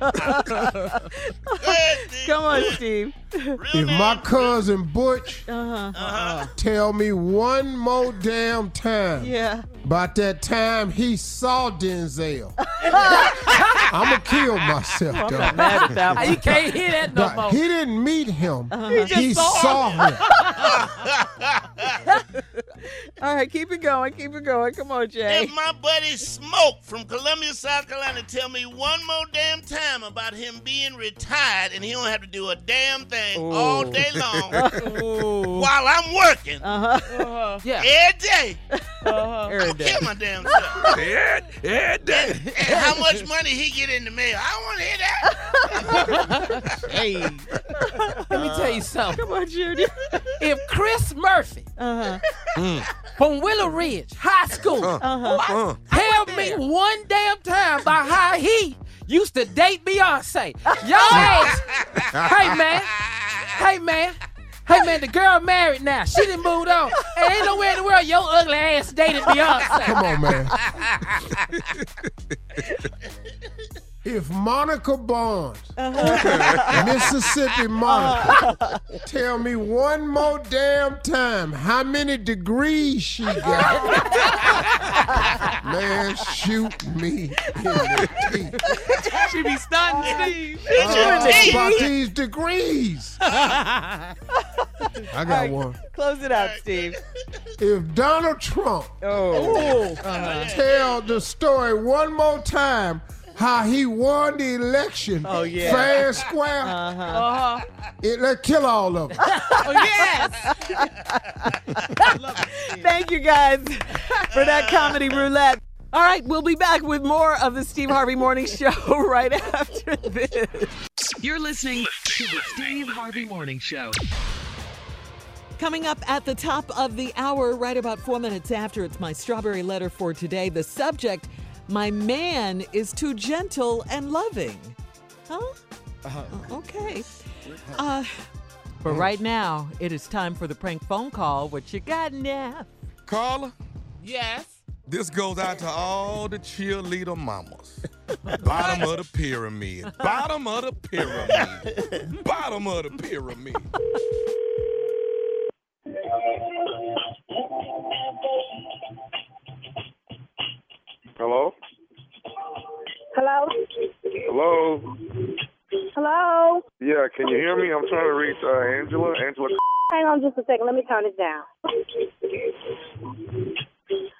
come on, Steve. If my cousin Butch Uh-huh. tell me one more damn time Yeah. About that time he saw Denzel, I'ma kill myself, I'm dog. not mad at that one. You can't hear that no But more. he didn't meet him. He He, just saw saw him. All right, keep it going. Keep it going. Come on, Jay. If my buddy Smoke from Columbia, South Carolina, tell me one more damn time about him being retired and he don't have to do a damn thing all day long while I'm working Uh-huh. uh-huh. Yeah. every day, uh-huh. Every I'll kill my damn self. Yeah, yeah, that. and how much money he get in the mail? I don't want to hear that. Hey. Let me tell you something. Come on, Judy. If Chris Murphy Uh-huh. from Willow Ridge High School Uh-huh. Uh, tell me one damn time about how he used to date Beyonce. Y'all ask, hey man, hey man, hey man, the girl married now. She done moved on. And ain't nowhere in the world your ugly ass dated Beyonce. Come on, man. if Monica Barnes, Mississippi Monica, tell me one more damn time how many degrees she got, man, shoot me in the teeth. She be stunting Steve. Uh, about these degrees. I got one. Close it out, Steve. If Donald Trump Oh. tell the story one more time how he won the election Oh, yeah. fair and square. Uh-huh. It, let's kill all of them. Oh, yes. Thank you guys for that comedy roulette. All right, we'll be back with more of the Steve Harvey Morning Show right after this. You're listening to the Steve Harvey Morning Show. Coming up at the top of the hour, right about four minutes after, it's my strawberry letter for today. The subject My man is too gentle and loving. Huh? Uh, Okay. Uh, but right now, it is time for the prank phone call. What you got now? Carla, Yes. this goes out to all the cheerleader mamas. Bottom of the pyramid. Bottom of the pyramid. Bottom of the pyramid. Hello? Hello? Hello? Hello? Yeah, can you hear me? I'm trying to reach uh, Angela. Angela. Hang on just a second. Let me turn this down.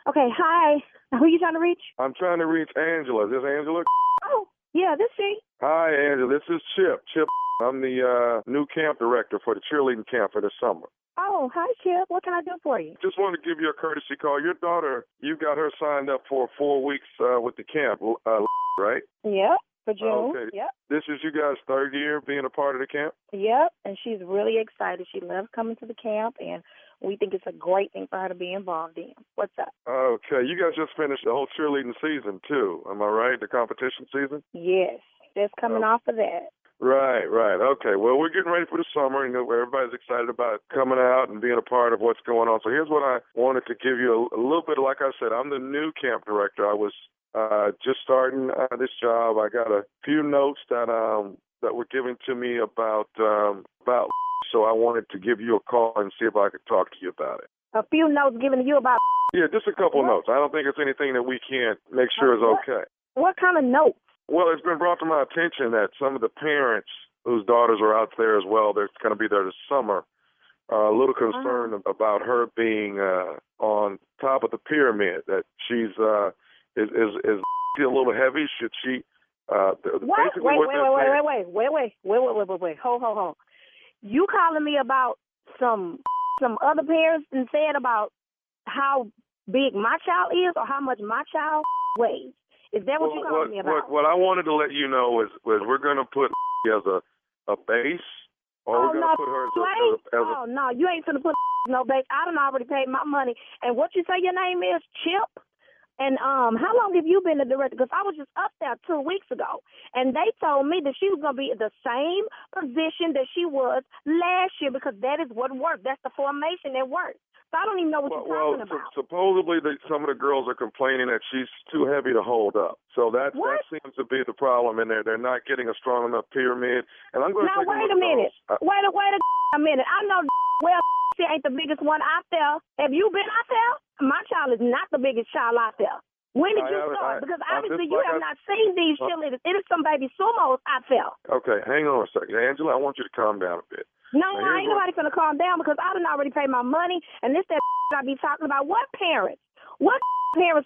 Okay, hi. Who are you trying to reach? I'm trying to reach Angela. Is this Angela? Oh, yeah, this she. Hi, Angela. This is Chip. Chip. I'm the uh, new camp director for the cheerleading camp for the summer. Oh, hi, Chip. What can I do for you? Just wanted to give you a courtesy call. Your daughter, you got her signed up for four weeks uh, with the camp, uh, right? Yep. For June. Okay. Yep. This is you guys' third year being a part of the camp? Yep. And she's really excited. She loves coming to the camp, and we think it's a great thing for her to be involved in. What's up? Okay. You guys just finished the whole cheerleading season, too. Am I right? The competition season? Yes. Just coming off of that. Right, right. Okay. Well, we're getting ready for the summer, and everybody's excited about coming out and being a part of what's going on. So here's what I wanted to give you a, a little bit. Like I said, I'm the new camp director. I was uh, just starting uh, this job. I got a few notes that um that were given to me about um about. So I wanted to give you a call and see if I could talk to you about it. A few notes given to you about Yeah, just a couple of notes. I don't think it's anything that we can't make sure is okay. what kind of notes? Well, it's been brought to my attention that some of the parents whose daughters are out there as well, they're going to be there this summer, are a little concerned about her being uh, on top of the pyramid. That she's uh, is is is she a little heavy. Should she? Uh, What? Wait, what wait, wait, saying- wait, wait, wait, wait, wait, wait, wait, wait, wait. Hold, hold, hold. You calling me about some some other parents and said about how big my child is or how much my child weighs? Is that what Well, you calling what, me about? What, what I wanted to let you know is, was we're going to put as a a base, or oh we're going no, to put her as a, as a, as a oh no, you ain't going to put no base. I done already paid my money. And what you say your name is, Chip? And um, how long have you been the director? Because I was just up there two weeks ago, and they told me that she was gonna be in the same position that she was last year because that is what worked. That's the formation that worked. So I don't even know what well, you're well talking sup- about. supposedly the, some of the girls are complaining that she's too heavy to hold up. So that that seems to be the problem in there. They're not getting a strong enough pyramid. And I'm going to Now take wait a a minute. those. Uh, Wait a wait a, a minute. I know well she ain't the biggest one out there. Have you been out there? My child is not the biggest child out there. When did I you start? I- because obviously you like have I- not seen these Uh, cheerleaders. It is some baby sumos I there. Okay, hang on a second, Angela. I want you to calm down a bit. No, Now, here's ain't nobody finna calm down because I done already paid my money and this that I be talking about. What parents? What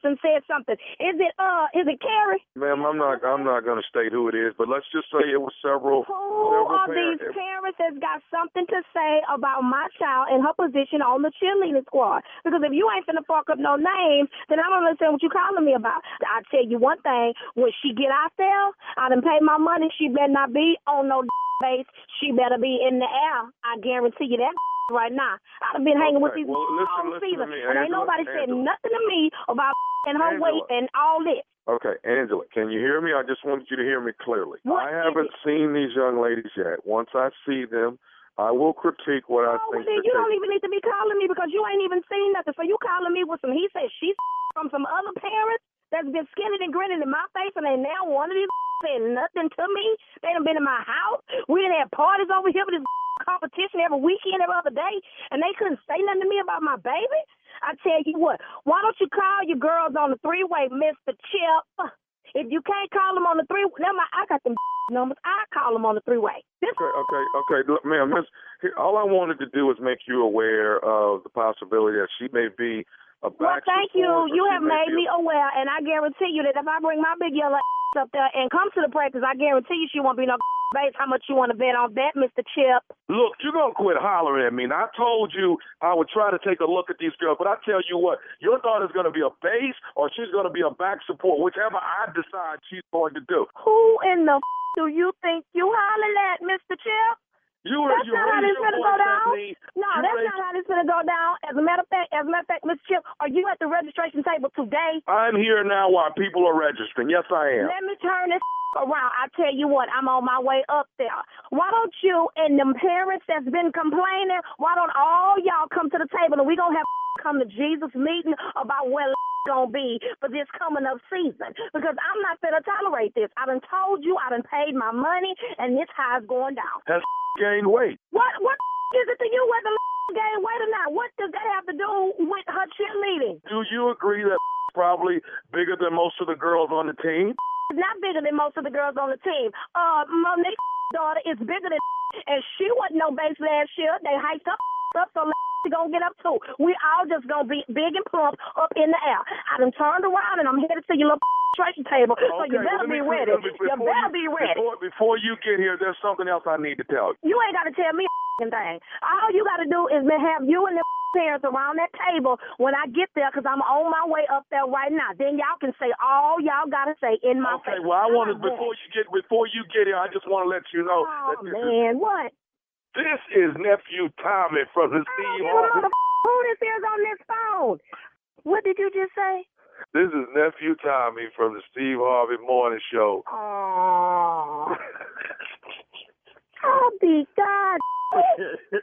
done said something? Is it uh is it Carrie? Ma'am, I'm not I'm not to state who it is, but let's just say it was several Who several are parents. these parents that's got something to say about my child and her position on the cheerleading squad? Because if you ain't finna fuck up no names, then I don't understand what you calling me about. I tell you one thing, when she get out there, I done paid my money. She better not be on no base. She better be in the air. I guarantee you that right now. I've been hanging with these well, listen- all listen season, and ain't Angela, nobody said nothing to me about and her Angela. weight and all this. Okay, Angela, can you hear me? I just wanted you to hear me clearly. What I haven't seen these young ladies yet. Once I see them, I will critique what I Oh, well, think. then you don't even need to be calling me because you ain't even seen nothing. So you calling me with some he said she from some other parents that's been skinning and grinning in my face, and they now one of these said nothing to me. They done been in my house. We done had parties over here with this competition every weekend, every other day, and they couldn't say nothing to me about my baby. I tell you what, why don't you call your girls on the three way, Mister Chip? If you can't call them on the three, now my, I got them numbers. I call them on the three way. This Okay, okay, okay, look, ma'am. This, here, all I wanted to do was make you aware of the possibility that she may be a Well, thank you. You have made me aware, and I guarantee you that if I bring my big yellow up there and come to the practice, I guarantee you she won't be no base. How much you want to bet on that, Mister Chip? Look, you're gonna quit hollering at me. Now, I told you I would try to take a look at these girls, but I tell you what, your daughter's gonna be a base or she's gonna be a back support, whichever I decide she's going to do. Who in the f- do you think you hollering at, Mister Chip? You That's you not how this gonna go down. No, You that's raise- not how this gonna go down. As a matter of fact, as a matter of fact, Mister Chip, are you at the registration table today? I'm here now while people are registering. Yes, I am. Let me turn this around. I tell you what, I'm on my way up there. Why don't you and them parents that's been complaining, why don't all y'all come to the table and we gonna have come to Jesus meeting about where gonna be for this coming up season? Because I'm not gonna tolerate this. I done told you, I done paid my money, and this how it's going down. Has gained weight. What what is it to you whether gain weight or not? What does that have to do with her cheerleading? Do you agree that probably bigger than most of the girls on the team? not bigger than most of the girls on the team. Uh, Monique's daughter is bigger than, and she wasn't no base last year. They hyped up, up so gonna get up too. We all just gonna be big and plump up in the air. I done turned around and I'm headed to your little registration table, so you better be ready. You before better be ready. Before, before you get here, there's something else I need to tell you. You ain't gotta tell me a thing. All you gotta do is have you and them parents around that table when I get there because I'm on my way up there right now. Then y'all can say all y'all got to say in my Okay, face. well, I want to ah, before you get before you get here, I just want to let you know Oh, man, what? Is, this is nephew Tommy from the Steve Harvey. who this is on this phone? What did you just say? This is nephew Tommy from the Steve Harvey Morning Show. Oh. Oh, be God.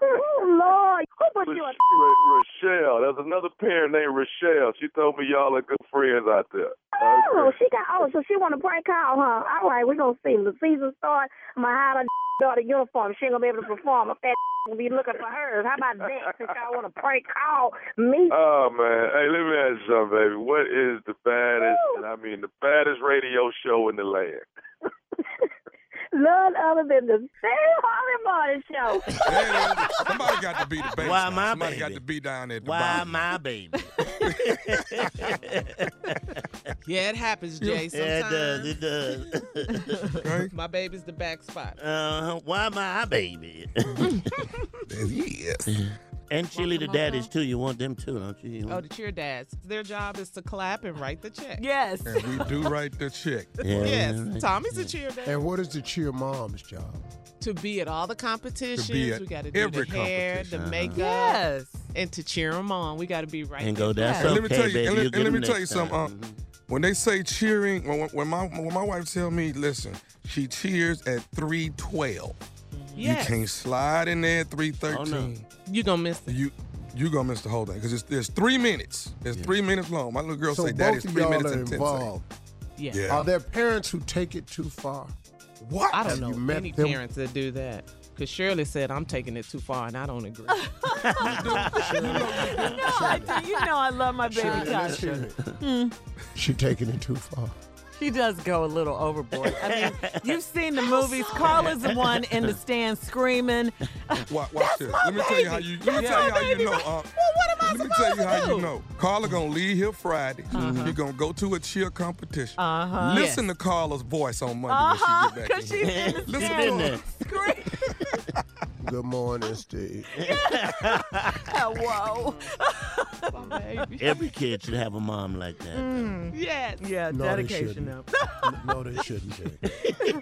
oh, Lord. Who put? Rochelle, there's another parent named Rochelle. She told me y'all are good friends out there. Oh, she got, oh, so she want to prank call, huh? All right, we're going to see. The season start. I'm going to hide her daughter uniform. She ain't going to be able to perform if that will be looking for hers. How about that? Since y'all want to prank call me. Oh man, hey, let me ask you something, baby. What is the baddest, and I mean the baddest radio show in the land? None other than the Sam Harvey Morning Show. Somebody got to be the baby. Why my Somebody baby? got to be down at the Why bottom. my baby? Yeah, it happens, Jay. Yeah, Sometimes. it does. It does. My baby's the back spot. Uh, why my baby? yes. And Chili the daddies too. You want them too, don't you? You Oh, the cheer dads. Their job is to clap and write the check. Yes. And we do write the check. Yeah, yes. right. Tommy's a cheer dad. And what is the cheer mom's job? To be at all the competitions, at we got to do every the hair, the competition. makeup, Yes. and to cheer them on. We got to be right And go, that's And let me tell you, baby. and let, and let me tell you something. Time. Mhm. when they say cheering, when, when my when my wife tell me, listen, she cheers at three twelve. Yes. You can't slide in there at three thirteen. You gonna miss it. You you gonna miss the whole thing because there's three minutes. It's three minutes long. My little girl so say, "Daddy, both it's of three y'all minutes are and ten involved. Yeah. Yeah. Are there parents who take it too far? What? I don't know you any them? parents that do that. Because Shirley said I'm taking it too far, and I don't agree. No, I do. You know I love my baby Shirley, let's Tasha. hear it. Hmm. She taking it too far. She does go a little overboard. I mean, you've seen the movies. Carla's the one in the stand screaming. Watch, watch this. Let me tell you how you. Let me tell you how you know. Uh, well, what am I let me tell you how to you know. Carla gonna leave here Friday. Uh-huh. You're gonna go to a cheer competition. Uh-huh. Listen to Carla's voice on Monday Uh-huh, when she get back. 'cause in she's here. in the Listen to been her. Scream. Good morning, Steve. Whoa. Every kid should have a mom like that. Mm. Yes. Yeah, No, they dedication shouldn't. No, they shouldn't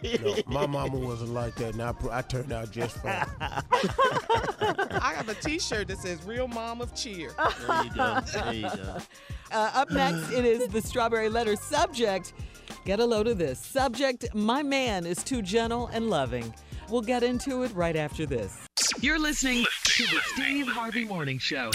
be. No, my mama wasn't like that, and I, pr- I turned out just fine. I have a T-shirt that says "Real Mom of Cheer." There you go. There you go. Uh, up next, it is the strawberry letter subject. Get a load of this. Subject My man is too gentle and loving. We'll get into it right after this. You're listening to the Steve Harvey Morning Show.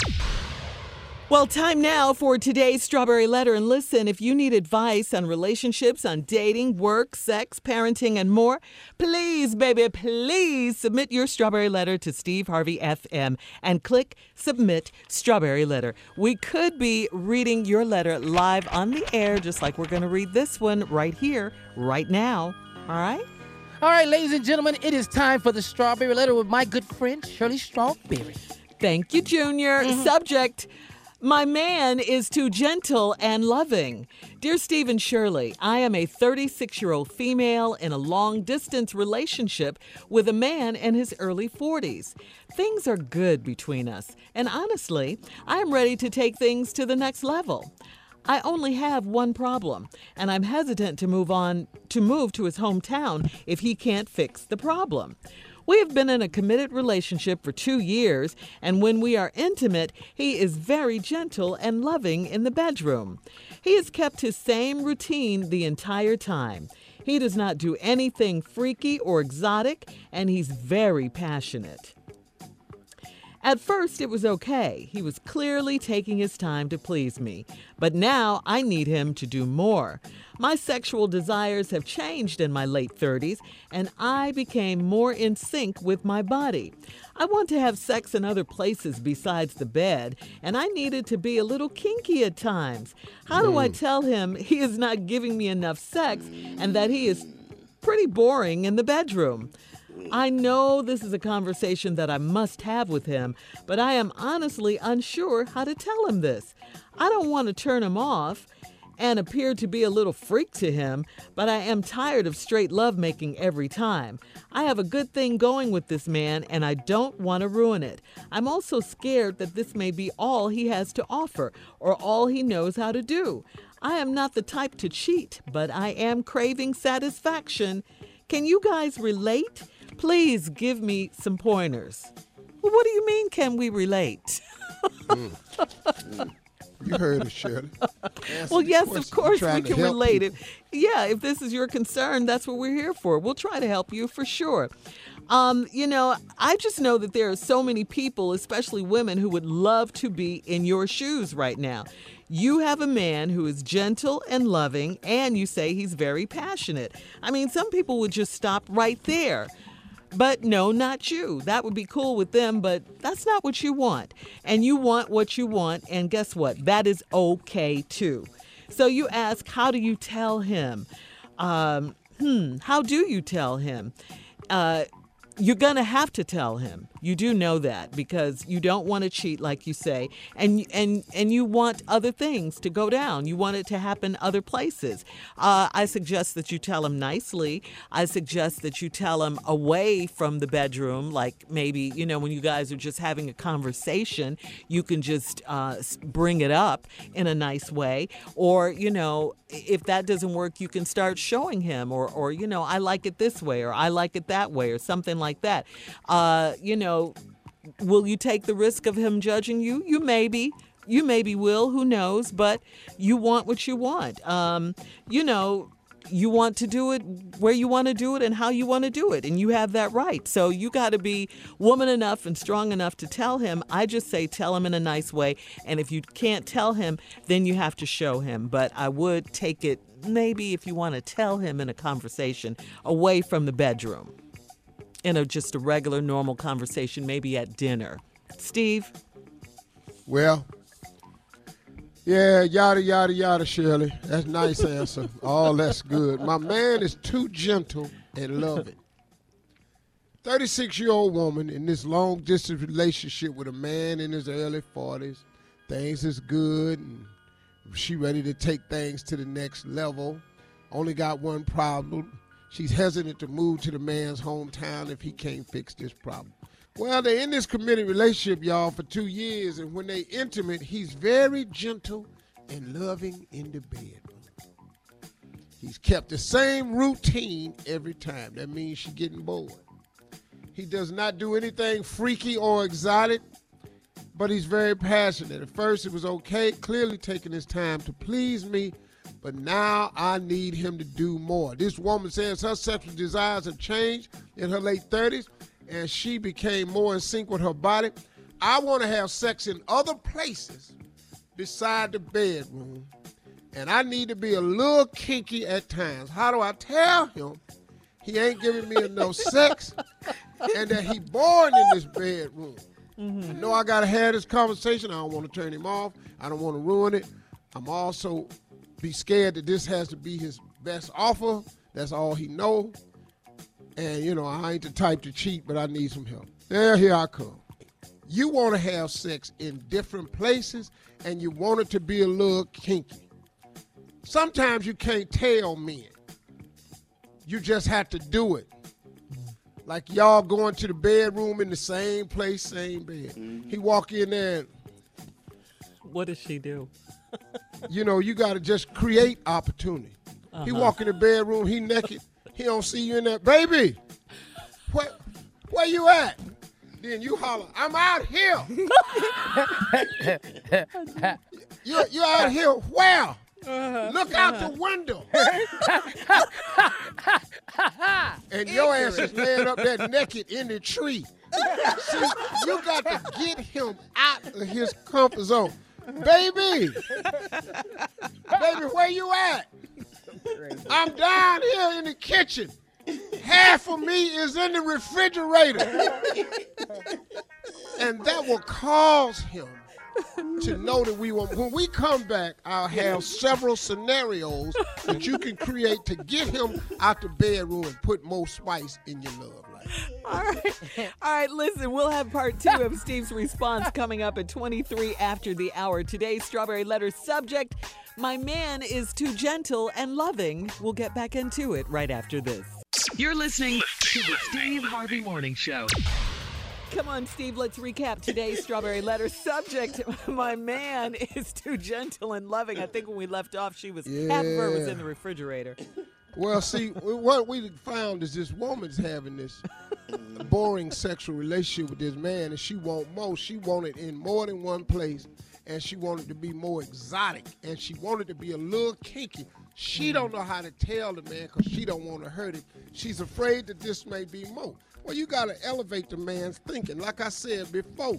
Well, time now for today's Strawberry Letter. And listen, if you need advice on relationships, on dating, work, sex, parenting, and more, please, baby, please submit your Strawberry Letter to Steve Harvey FM and click Submit Strawberry Letter. We could be reading your letter live on the air, just like we're going to read this one right here, right now. All right? All right, ladies and gentlemen, it is time for the strawberry letter with my good friend Shirley Strawberry. Thank you, Junior. Mm-hmm. Subject My man is too gentle and loving. Dear Stephen Shirley, I am a 36 year old female in a long distance relationship with a man in his early 40s. Things are good between us, and honestly, I am ready to take things to the next level. I only have one problem, and I'm hesitant to move on to move to his hometown if he can't fix the problem. We have been in a committed relationship for two years, and when we are intimate, he is very gentle and loving in the bedroom. He has kept his same routine the entire time. He does not do anything freaky or exotic, and he's very passionate. At first, it was okay. He was clearly taking his time to please me. But now I need him to do more. My sexual desires have changed in my late 30s, and I became more in sync with my body. I want to have sex in other places besides the bed, and I needed to be a little kinky at times. How do I hmm. tell him he is not giving me enough sex and that he is pretty boring in the bedroom? I know this is a conversation that I must have with him, but I am honestly unsure how to tell him this. I don't want to turn him off. and appear to be a little freak to him, but I am tired of straight lovemaking every time. I have a good thing going with this man, and I don't want to ruin it. I'm also scared that this may be all he has to offer or all he knows how to do. I am not the type to cheat, but I am craving satisfaction. Can you guys relate? Please give me some pointers. Well, what do you mean, can we relate? You heard it, Shirley. Answer well, yes, of course we can relate people. it. Yeah, if this is your concern, that's what we're here for. We'll try to help you for sure. Um, you know, I just know that there are so many people, especially women, who would love to be in your shoes right now. You have a man who is gentle and loving, and you say he's very passionate. I mean, some people would just stop right there. But no, not you. That would be cool with them, but that's not what you want. And you want what you want, and guess what? That is okay too. So you ask, how do you tell him? Um, hmm, how do you tell him? Uh, you're going to have to tell him. You do know that because you don't want to cheat like you say and and and you want other things to go down. You want it to happen other places. Uh, I suggest that you tell him nicely. I suggest that you tell him away from the bedroom like maybe, you know, when you guys are just having a conversation, you can just uh, bring it up in a nice way or, you know, if that doesn't work, you can start showing him, or, or you know, I like it this way, or I like it that way, or something like that. Uh, you know, will you take the risk of him judging you? You maybe. You maybe will, who knows, but you want what you want. Um, you know, you want to do it where you want to do it and how you want to do it, and you have that right. So you got to be woman enough and strong enough to tell him. I just say tell him in a nice way, and if you can't tell him, then you have to show him. But I would take it maybe if you want to tell him in a conversation away from the bedroom, in a just a regular normal conversation, maybe at dinner. Steve, Well, yeah, yada yada yada, Shirley. That's nice answer. All that's good. My man is too gentle and loving. 36 year old woman in this long distance relationship with a man in his early 40s. Things is good and she ready to take things to the next level. Only got one problem. She's hesitant to move to the man's hometown if he can't fix this problem. Well, they're in this committed relationship, y'all, for two years, and when they intimate, he's very gentle and loving in the bedroom. He's kept the same routine every time. That means she's getting bored. He does not do anything freaky or exotic, but he's very passionate. At first, it was okay, clearly taking his time to please me, but now I need him to do more. This woman says her sexual desires have changed in her late 30s, and she became more in sync with her body. I want to have sex in other places beside the bedroom, and I need to be a little kinky at times. How do I tell him he ain't giving me enough sex and that he bored in this bedroom? Mm-hmm. I know I gotta have this conversation. I don't want to turn him off. I don't want to ruin it. I'm also be scared that this has to be his best offer. That's all he know. And you know, I ain't the type to cheat, but I need some help. There, here I come. You want to have sex in different places, and you want it to be a little kinky. Sometimes you can't tell men. You just have to do it. Like y'all going to the bedroom in the same place, same bed. Mm-hmm. He walk in there, what does she do? You know, you got to just create opportunity. He Uh-huh. walk in the bedroom, he naked. He don't see you in there, baby. Where, where you at? Then you holler, I'm out here. you you out here where? Look out the window. and your ass is laying up there naked in the tree. See, you got to get him out of his comfort zone. Baby, baby, where you at? I'm down here in the kitchen. Half of me is in the refrigerator. and that will cause him to know that we will. When we come back, I'll have several scenarios that you can create to get him out the bedroom and put more spice in your love. All right. All right, listen, we'll have part two of Steve's response coming up at 23 after the hour. Today's Strawberry Letter subject My man is too gentle and loving. We'll get back into it right after this. You're listening to the Steve Harvey Morning Show. Come on, Steve, let's recap today's strawberry letter subject. My man is too gentle and loving. I think when we left off, she was half of her was in the refrigerator. Well, see, what we found is this woman's having this boring sexual relationship with this man, and she want more. She wanted in more than one place, and she wanted to be more exotic, and she wanted to be a little kinky. She mm. don't know how to tell the man because she don't want to hurt him. She's afraid that this may be more. Well, you got to elevate the man's thinking. Like I said before,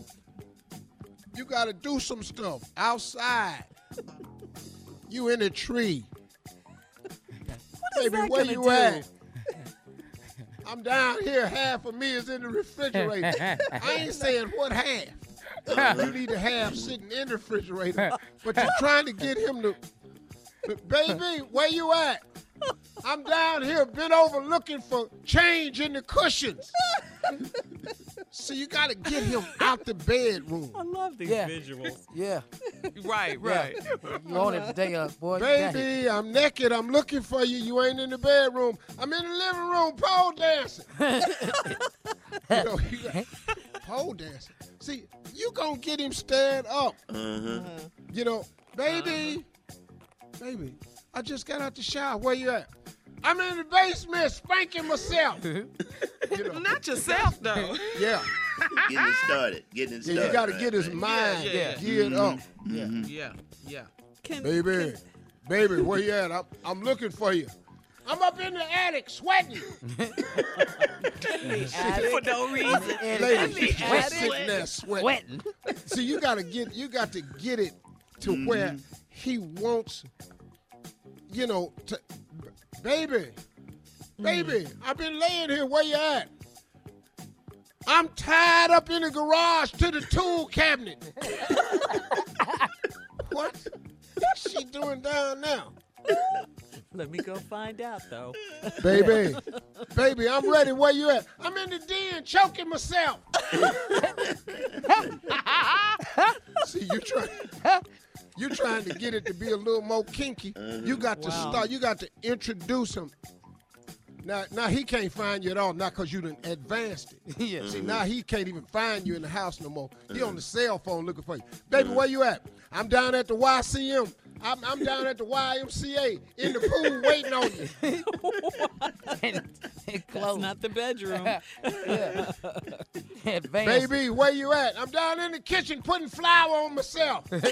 you got to do some stuff outside. You in a tree. Baby, where you do? at? I'm down here. Half of me is in the refrigerator. I ain't saying what half. Uh, you need to have sitting in the refrigerator. But you're trying to get him to, baby, where you at? I'm down here, bent over, looking for change in the cushions. So you got to get him out the bedroom. I love these Yeah. visuals. Yeah. Right, Yeah. right. You on it today, uh, boy. You got it. Baby, I'm naked. I'm looking for you. You ain't in the bedroom. I'm in the living room pole dancing. you know, you got, pole dancing. See, you gonna get him stand up. Uh-huh. You know, baby, baby, I just got out the shower. Where you at? I'm in the basement spanking myself. you know, Not yourself though. yeah. Getting it started. Getting it Yeah, started. you got to right, get his right. mind yeah. geared mm-hmm. up. Mm-hmm. Yeah, yeah. Can, Baby, baby, where you at? I'm, I'm looking for you. I'm up in the attic sweating. For no reason. Lady, she's attic. sitting there sweating. Sweating. See, you gotta get you got to get it to mm-hmm. where he wants, you know, to, baby, baby, mm. I've been laying here. Where you at? I'm tied up in the garage to the tool cabinet. what? What's she doing down now? Let me go find out, though. Baby, baby, I'm ready. Where you at? I'm in the den choking myself. See, you trying you trying to get it to be a little more kinky. You uh-huh. got to Wow. start. You got to introduce him. Now, now he can't find you at all. Not because you done advanced it. Yeah. See, now he can't even find you in the house no more. He on the uh-huh. cell phone looking for you. Baby, uh-huh. where you at? I'm down at the YCM. I'm, I'm down at the YMCA in the pool waiting on you. and, and That's not the bedroom. yeah. Baby, where you at? I'm down in the kitchen putting flour on myself. and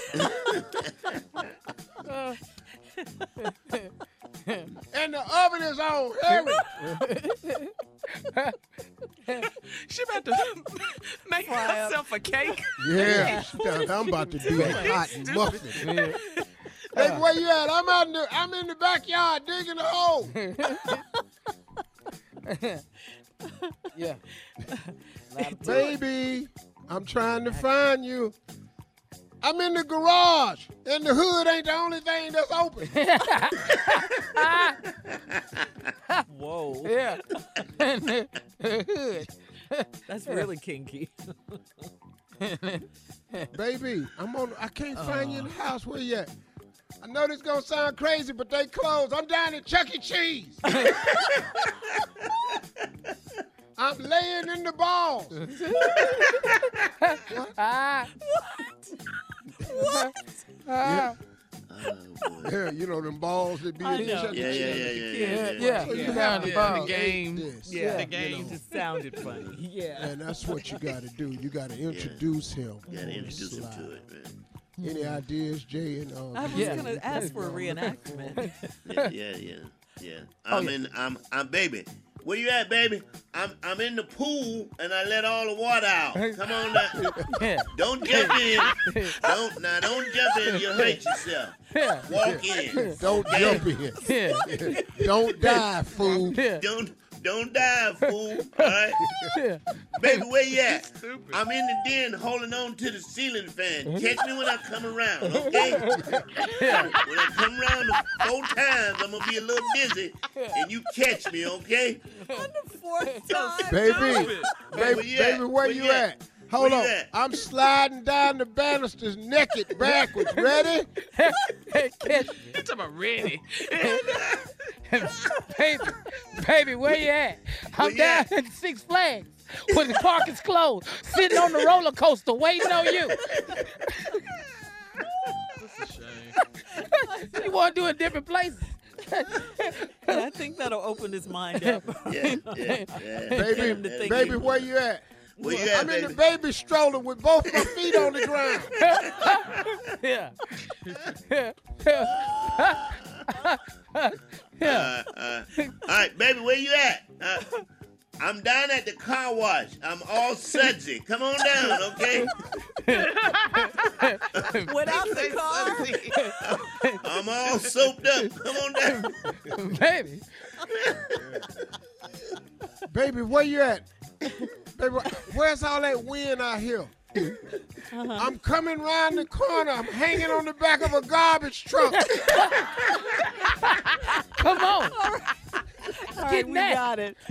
the oven is on. Hurry. She about to make herself a cake. Yeah, she done- I'm about to do a hot muffin. Yeah. Baby, where you at? I'm out in the I'm in the backyard digging a hole. yeah. Baby, I'm trying to find you. I'm in the garage, and the hood ain't the only thing that's open. Whoa. Yeah. Hood. That's really kinky. Baby, I'm on. I can't find you in the uh. house. Where you at? I know this gonna sound crazy, but they closed. I'm down at Chuck E. Cheese. I'm laying in the balls. Ah. What? Ah. Oh. Yeah, you know them balls that be I in know. Chuck E. Yeah, yeah, Cheese. yeah, yeah, Yeah, yeah. yeah. So you You have the ball. The game. this. Yeah, The the game. game just sounded funny. Yeah. And that's what you got to do. You got to introduce him. You gotta introduce him to it, man. Any ideas, Jay? And uh, I was Yeah. gonna ask for a reenactment. Yeah, yeah, yeah. yeah. Oh, I'm yeah. in. I'm. I'm baby. Where you at, baby? I'm. I'm in the pool and I let all the water out. Come on now. Yeah. Don't jump in. Don't now. Don't jump in. You'll hurt yourself. Yeah. Walk in. don't jump in. Yeah. Don't die, fool. Yeah. Don't. Don't die, fool. All right. Yeah. Baby, where you at? I'm in the den holding on to the ceiling fan. Mm-hmm. Catch me when I come around, okay? When I come around four times, I'm gonna be a little dizzy, and you catch me, okay? On the Fourth time. Baby, Where baby, baby, where Where you you at? at? Hold on. I'm sliding down the banisters naked backwards. Ready? Hey, catch me. You talking about ready? Baby, baby, where you at? I'm down at? at Six Flags when the park is closed, sitting on the roller coaster waiting on you. That's a shame. You want to do it different places? I think that'll open his mind up. Yeah, yeah, yeah. Get him to Baby, baby, where you at? Where you at, I'm in the baby? baby stroller with both my feet on the ground. Yeah. yeah. Uh, uh, all right, baby, where you at? Uh, I'm down at the car wash. I'm all sudsy. Come on down, okay? Without the car. I'm all soaped up. Come on down. Baby. Baby, where you at? Baby, where's all that wind out here? I'm coming round the corner. I'm hanging on the back of a garbage truck. Come on. All right, Getting we that. got it.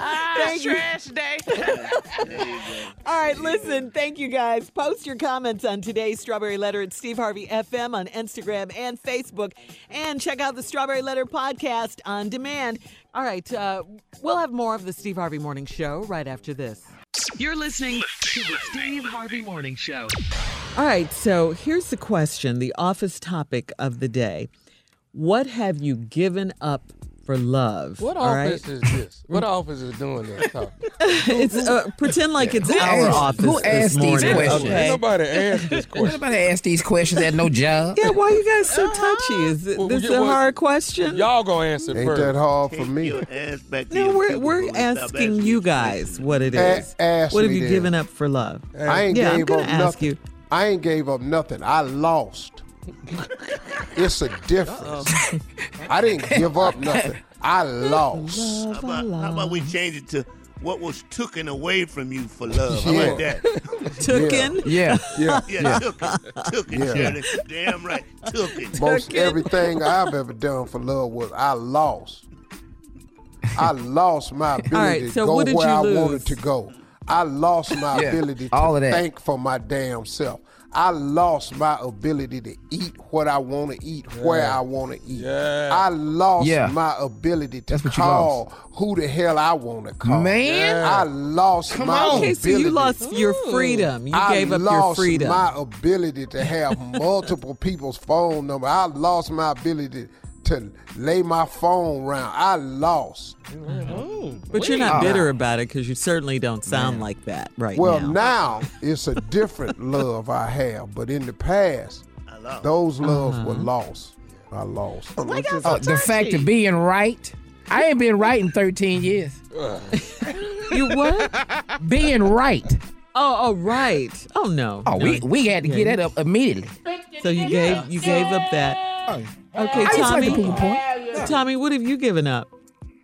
Ah, Thank you. trash day. All right, listen, thank you guys. Post your comments on today's Strawberry Letter at Steve Harvey FM on Instagram and Facebook. And check out the Strawberry Letter podcast on demand. All right, uh, we'll have more of the Steve Harvey Morning Show right after this. You're listening to the Steve Harvey Morning Show. All right, so here's the question the office topic of the day. What have you given up for love? What All right? office is this? What office is doing this it's uh, pretend like it's Who our asked- office. who this asked these questions? Okay? Nobody asked this question. Nobody asked these questions at no job. Yeah, why are you guys so touchy? Is it, Well, this yeah, a well, hard question? Y'all gonna answer Ain't first. that hard for me? your ass back to No, we're we're asking asking you guys what it is. A- what have you then. given up for love? I ain't Yeah, I'm gonna up ask nothing. you. I ain't gave up nothing. I lost. it's a difference. I didn't give up nothing. I lost. How about, how about we change it to what was taken away from you for love? How about Yeah. that? Tooken? Yeah. Yeah. Yeah, took it. Took it, Yeah. Shirley. Damn right. Took it. Most Took it. everything I've ever done for love was I lost. I lost my ability right, to go where I lose? wanted to go. I lost my Yeah, ability to all of that. think for my damn self. I lost my ability to eat what I want to eat, where I want to eat. Yeah. I lost Yeah. my ability to That's what you call who the hell I want to call. Man. I lost Come my on. Okay, so you ability. lost your freedom. You I gave up your lost freedom. my ability to have multiple people's phone number. I lost my ability to lay my phone around. I lost. but you're not bitter about it because you certainly don't sound like that right now. Well, now. now it's a different love I have, but in the past, those loves were Uh-huh. lost. I lost. Oh, the fact of being right. I ain't been right in 13 years. you what? Being right. Oh, oh, right. Oh no. Oh, No. we we had to Yeah. get that up immediately. So you gave you gave up that. Okay, I just like to Tommy. prove a point. Tommy, what have you given up?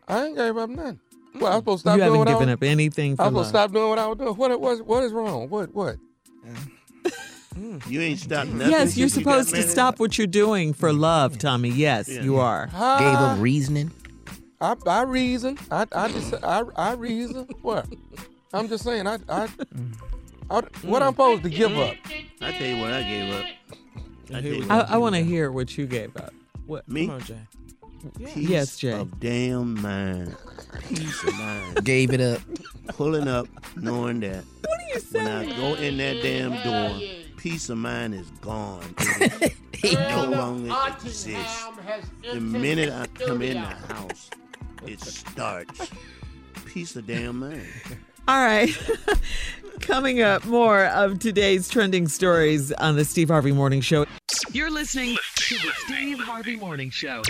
I ain't gave up nothing. Well, I was supposed to stop you doing haven't what I given was, up anything for I was love. supposed to stop doing what I was doing. What what what is wrong? What what? You ain't stopped nothing. Yes, you're since you supposed to stop what you're doing for love, Tommy. Yes, you are. Gave Ah, up reasoning. I I reason. I I just I I reason. What? I'm just saying. I I. I what I'm supposed to give up? I tell you what I gave up. I I, I want to hear what you gave up. What? Me? Come on, Jay. Peace Yes, Jay. Of damn mind. Peace of mind. Gave it up. Pulling up, knowing that What are you when I go in that damn door, peace of mind is gone. It no longer exists. The minute I come in the house, it starts. Peace of damn mind. All right. Coming up, more of today's trending stories on the Steve Harvey Morning Show. You're listening to the Steve Harvey Morning Show.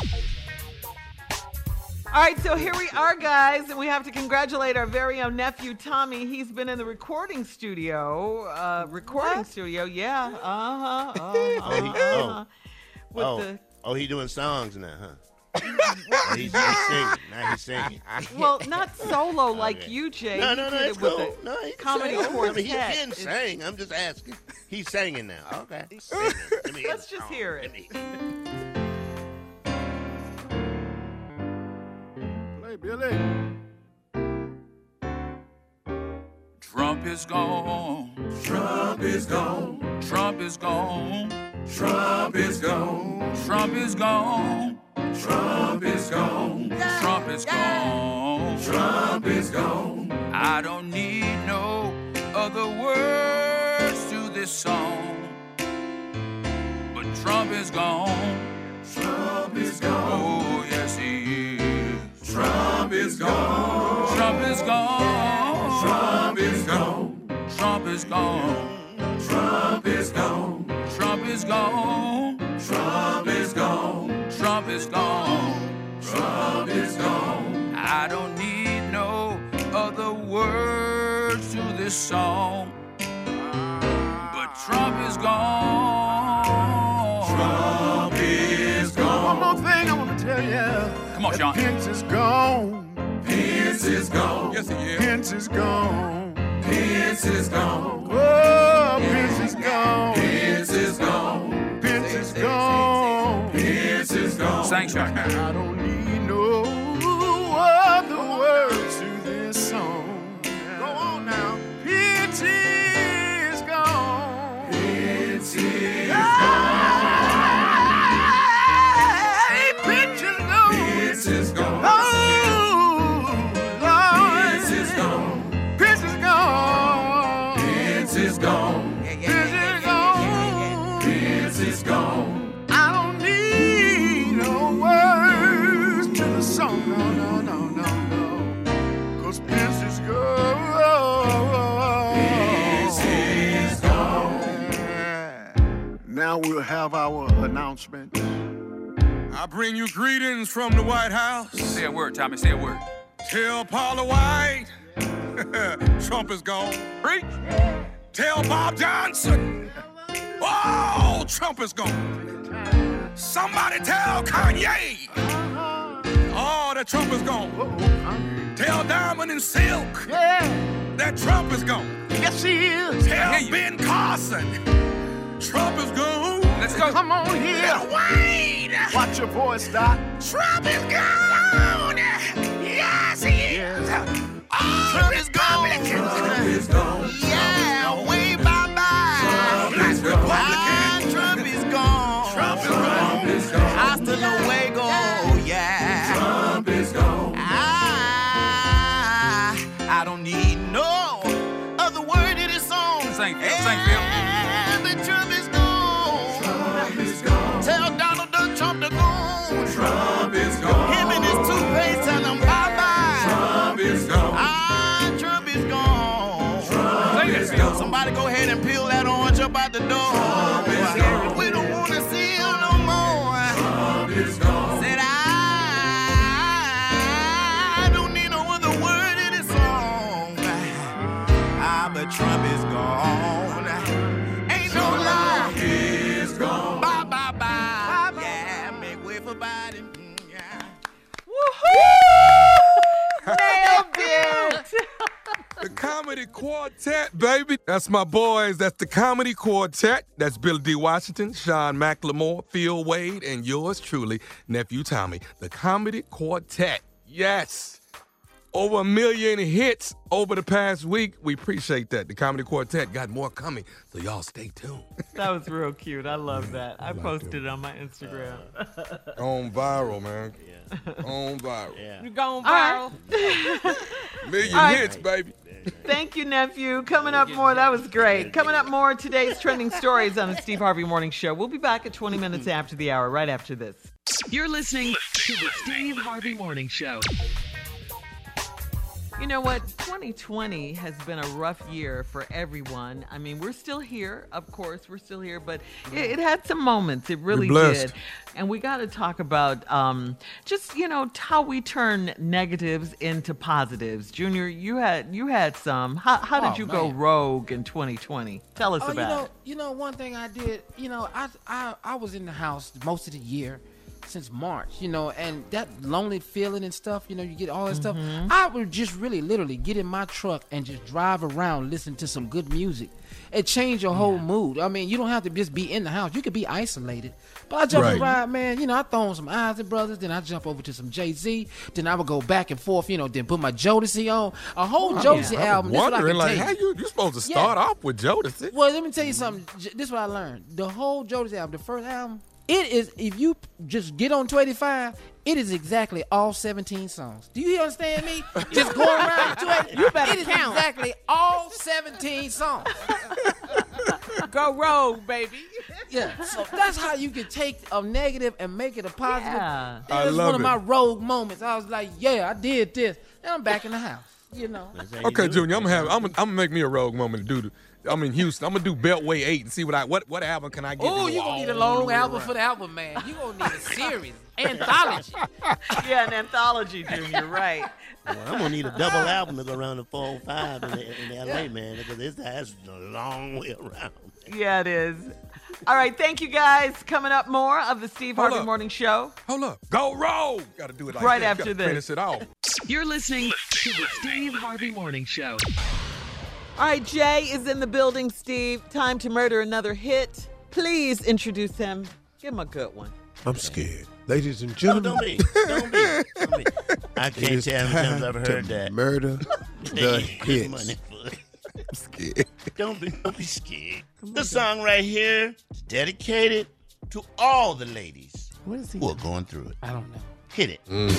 All right, so here we are, guys, and we have to congratulate our very own nephew Tommy. He's been in the recording studio. Uh, recording studio, yeah. Uh huh. Uh-huh, Oh, he- oh. uh-huh. With oh, the oh, he doing songs now, huh? He's, he's singing. Now he's singing. well, not solo like Okay. you, Jay. No, He no, no, it's it with cool. No, he can comedy sing. I quartet. mean, he can It's- sing. I'm just asking. He's singing now. Okay. He's singing. Let me Let's the just hear it. Play Billy. Trump Trump is gone. Trump is gone. Trump is gone. Trump is gone. Trump is gone. Trump is gone. Trump is gone. Trump is gone. I don't need no other words to this song. But Trump is gone. Trump is gone. Oh, yes, he is. Trump is gone. Trump is gone. Trump is gone. Trump is gone. Trump is gone. Trump is gone. Is gone. Trump is gone. I don't need no other words to this song. But Trump is gone. Trump is gone. One more thing I want to tell you. Come on, Sean. Pence is gone. Pence is gone. Yes, he is. Pence is gone. Pence is gone. Oh, Pence is gone. Pence is gone. Pence is gone. Sanction. I don't need no other word. Now we'll have our announcement. I bring you greetings from the White House. Say a word, Tommy. Say a word. Tell Paula White Trump is gone. Preach. Tell Bob Johnson. Oh, Trump is gone. Somebody tell Kanye. Oh, that Trump is gone. Tell Diamond and Silk Yeah, that Trump is gone. yes he is. Tell. Ben Carson Trump is gone. Let's go. Come on here. Wait. Watch your voice, Doc. Trump is gone. Yes, he is. All Republicans. Trump is gone. Quartet, baby. That's my boys. That's the Comedy Quartet. That's Billy D. Washington, Sean McLemore, Phil Wade, and yours truly, Nephew Tommy. The Comedy Quartet. Yes. Over a million hits over the past week. We appreciate that. The Comedy Quartet got more coming, so y'all stay tuned. That was real cute. I love that. I posted it on my Instagram. On viral, man. Yeah. On viral. Yeah. You're going viral. Million All right. hits, baby. Thank you, nephew. Coming up more. That was great. Coming up more. Today's trending stories on the Steve Harvey Morning Show. We'll be back at 20 minutes after the hour. Right after this. You're listening to the Steve Harvey Morning Show. You know what? 2020 has been a rough year for everyone. I mean, we're still here, of course, we're still here, but it, it had some moments. It really did. And we got to talk about um, just you know how we turn negatives into positives. Junior, you had you had some. How, how did Oh, you go rogue in 2020? Tell us Oh, you about know, it. you know, one thing I did, you know, I, I I was in the house most of the year, since March, you know, and that lonely feeling and stuff, you know, you get all that stuff. Mhm. I would just really, literally get in my truck and just drive around, listen to some good music. It changed your whole mood. I mean, you don't have to just be in the house. You could be isolated. But I jump Right. around, man. You know, I throw on some Isley Brothers, then I jump over to some Jay Z, then I would go back and forth. You know, then put my Jodeci on a whole Jodeci I'm album. This is what I wondering, like, how you you supposed to Yeah. start off with Jodeci? well, let me tell you something. This is what I learned. The whole Jodeci album, the first album, it is if you just get on 285, it is exactly all 17 songs. Do you understand me? just going around 285. You better it is count. exactly all 17 songs. Go rogue, baby. Yeah. So that's how you can take a negative and make it a positive. Yeah. It I was one of it. my rogue moments. I was like, yeah, I did this. And I'm back in the house. You know. Okay, Junior, I'm gonna have I'm gonna, I'm gonna make me a rogue moment to do. The, I'm in Houston. I'm gonna do Beltway Eight and see what I what what album can I get. Oh, you go gonna need a long album around? for the album, man. You gonna need a series, anthology. yeah, an anthology, Junior. Right. Well, I'm gonna need a double album to go around the 405 in, the, in LA, man, because this that's a long way around. Yeah, it is. All right, thank you guys. Coming up more of the Steve Hold Harvey up. Morning Show. Hold up. Go roll. Got to do it like Right that. after this. Finish it off. You're listening to the Steve Harvey Morning Show. All right, Jay is in the building, Steve. Time to murder another hit. Please introduce him. Give him a good one. I'm scared. Ladies and No, gentlemen, don't be. Don't be. Don't be. I can't tell how many times I've to heard that. murder the Pay good hits. money for it. I'm scared. Don't be, don't be scared. The song right here is dedicated to all the ladies What is he? who are going through it. I don't know. Hit it. Old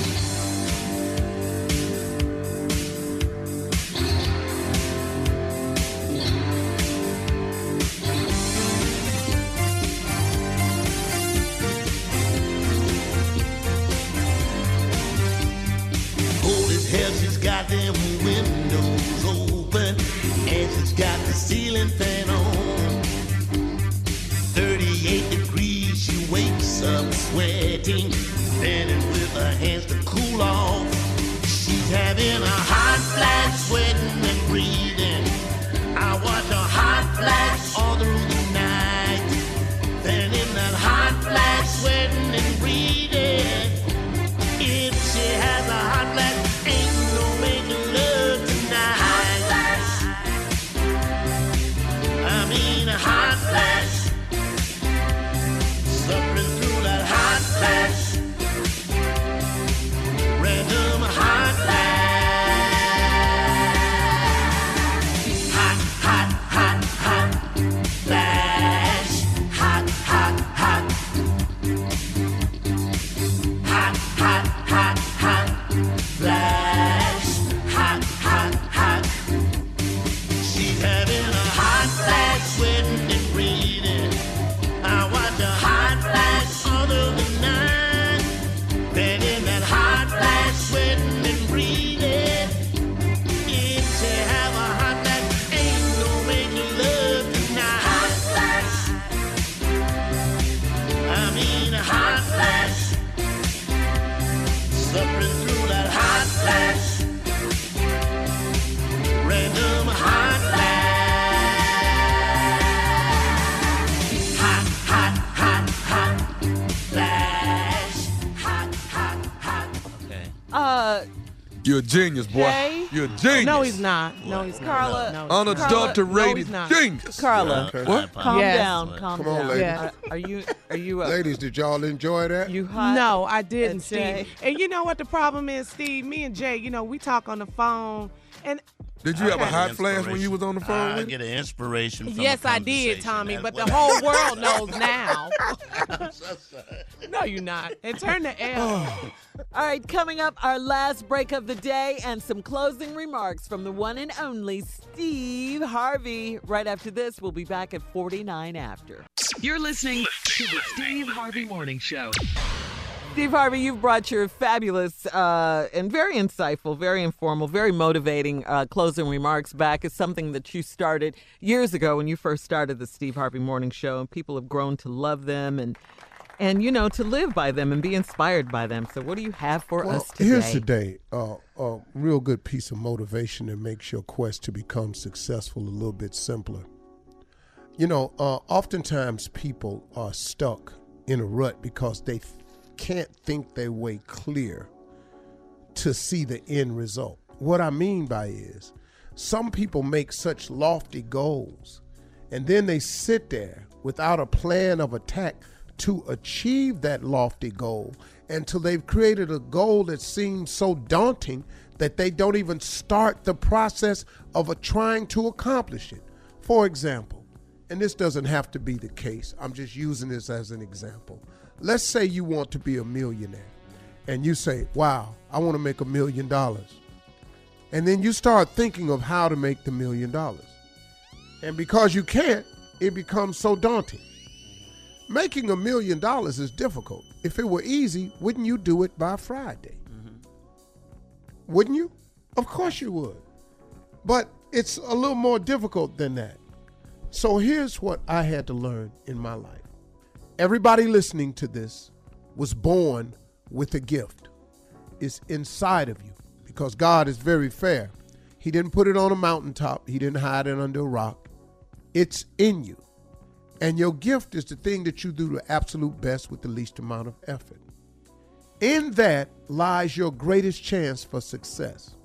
Uh, You're a genius, boy. Jay? You're a genius. No, he's not. No, he's Carla. not. No, he's not. Unadulterated No, he's not. genius. Carla, What? calm Yes. down. Calm Come on, down. ladies. Yeah. Are you? Are you? Uh, Ladies, did y'all enjoy that? You hot? No, I didn't, And Jay? Steve. And you know what the problem is, Steve? Me and Jay, you know, we talk on the phone, and Did you have a hot flash when you was on the phone? I with get an inspiration. From yes, a I did. Tommy. That's But the whole world knows now. I'm so sorry. No, you're not. And turn the L. All right, coming up, our last break of the day and some closing remarks from the one and only Steve Harvey. Right after this, we'll be back at 49 after. You're listening to the Steve Harvey Morning Show. Steve Harvey, you've brought your fabulous uh, and very insightful, very informal, very motivating uh, closing remarks back. It's something that you started years ago when you first started the Steve Harvey Morning Show, and people have grown to love them and and you know to live by them and be inspired by them. So, what do you have for Well, us today? here's today uh, a real good piece of motivation that makes your quest to become successful a little bit simpler. You know, uh, oftentimes people are stuck in a rut because they can't think their way clear to see the end result. What I mean by is some people make such lofty goals and then they sit there without a plan of attack to achieve that lofty goal until they've created a goal that seems so daunting that they don't even start the process of trying to accomplish it. For example, and this doesn't have to be the case, I'm just using this as an example. Let's say you want to be a millionaire and you say, Wow, I want to make a million dollars. And then you start thinking of how to make the million dollars. And because you can't, it becomes so daunting. Making a million dollars is difficult. If it were easy, wouldn't you do it by Friday? Mm-hmm. Wouldn't you? Of course you would. But it's a little more difficult than that. So here's what I had to learn in my life. Everybody listening to this was born with a gift. It's inside of you because God is very fair. He didn't put it on a mountaintop, He didn't hide it under a rock. It's in you. And your gift is the thing that you do the absolute best with the least amount of effort. In that lies your greatest chance for success.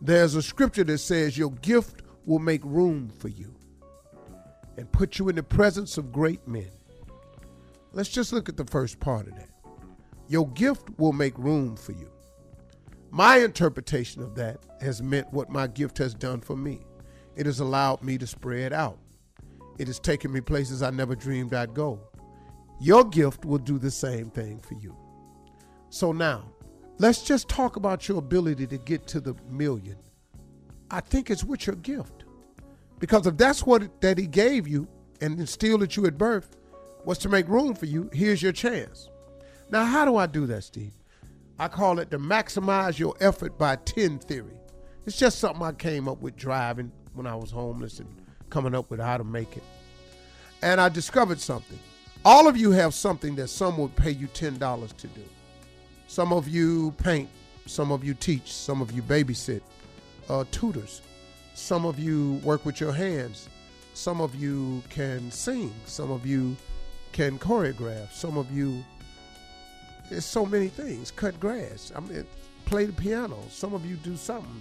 There's a scripture that says your gift will make room for you and put you in the presence of great men. Let's just look at the first part of that. Your gift will make room for you. My interpretation of that has meant what my gift has done for me. It has allowed me to spread out. It has taken me places I never dreamed I'd go. Your gift will do the same thing for you. So now, let's just talk about your ability to get to the million. I think it's with your gift. Because if that's what that he gave you and instilled at you at birth was to make room for you, here's your chance. Now, how do I do that, Steve? I call it the maximize your effort by 10 theory. It's just something I came up with driving when I was homeless and coming up with how to make it. And I discovered something. All of you have something that some would pay you $10 to do. Some of you paint, some of you teach, some of you babysit, uh, tutors. Some of you work with your hands. Some of you can sing. Some of you can choreograph. Some of you, there's so many things. Cut grass. I mean, play the piano. Some of you do something.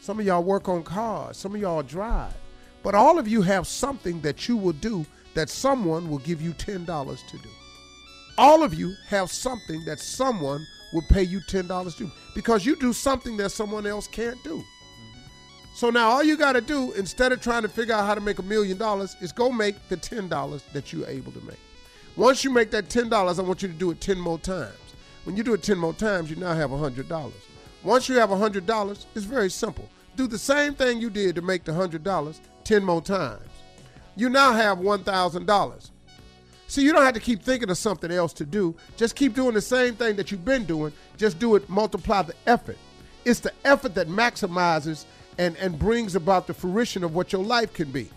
Some of y'all work on cars. Some of y'all drive. But all of you have something that you will do that someone will give you $10 to do. All of you have something that someone will pay you $10 to do because you do something that someone else can't do. So now all you got to do instead of trying to figure out how to make a million dollars is go make the $10 that you're able to make. Once you make that $10, I want you to do it 10 more times. When you do it 10 more times, you now have $100. Once you have $100, it's very simple. Do the same thing you did to make the $100 10 more times. You now have $1,000. See, you don't have to keep thinking of something else to do. Just keep doing the same thing that you've been doing. Just do it, multiply the effort. It's the effort that maximizes and, and brings about the fruition of what your life can be.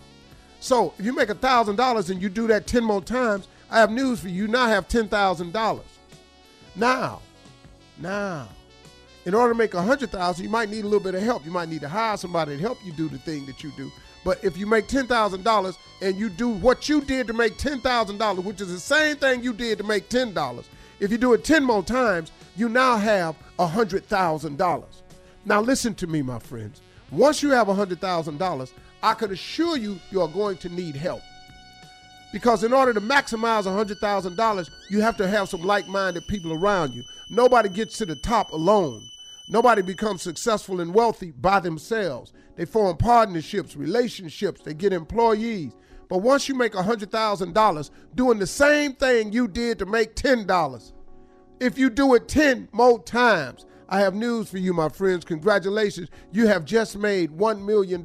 So if you make $1,000 and you do that 10 more times, I have news for you. You now have $10,000. Now, now, in order to make $100,000, you might need a little bit of help. You might need to hire somebody to help you do the thing that you do. But if you make $10,000 and you do what you did to make $10,000, which is the same thing you did to make $10, if you do it 10 more times, you now have $100,000. Now, listen to me, my friends. Once you have $100,000, I can assure you you are going to need help. Because in order to maximize $100,000, you have to have some like minded people around you. Nobody gets to the top alone. Nobody becomes successful and wealthy by themselves. They form partnerships, relationships, they get employees. But once you make $100,000 doing the same thing you did to make $10, if you do it 10 more times, I have news for you, my friends. Congratulations. You have just made $1 million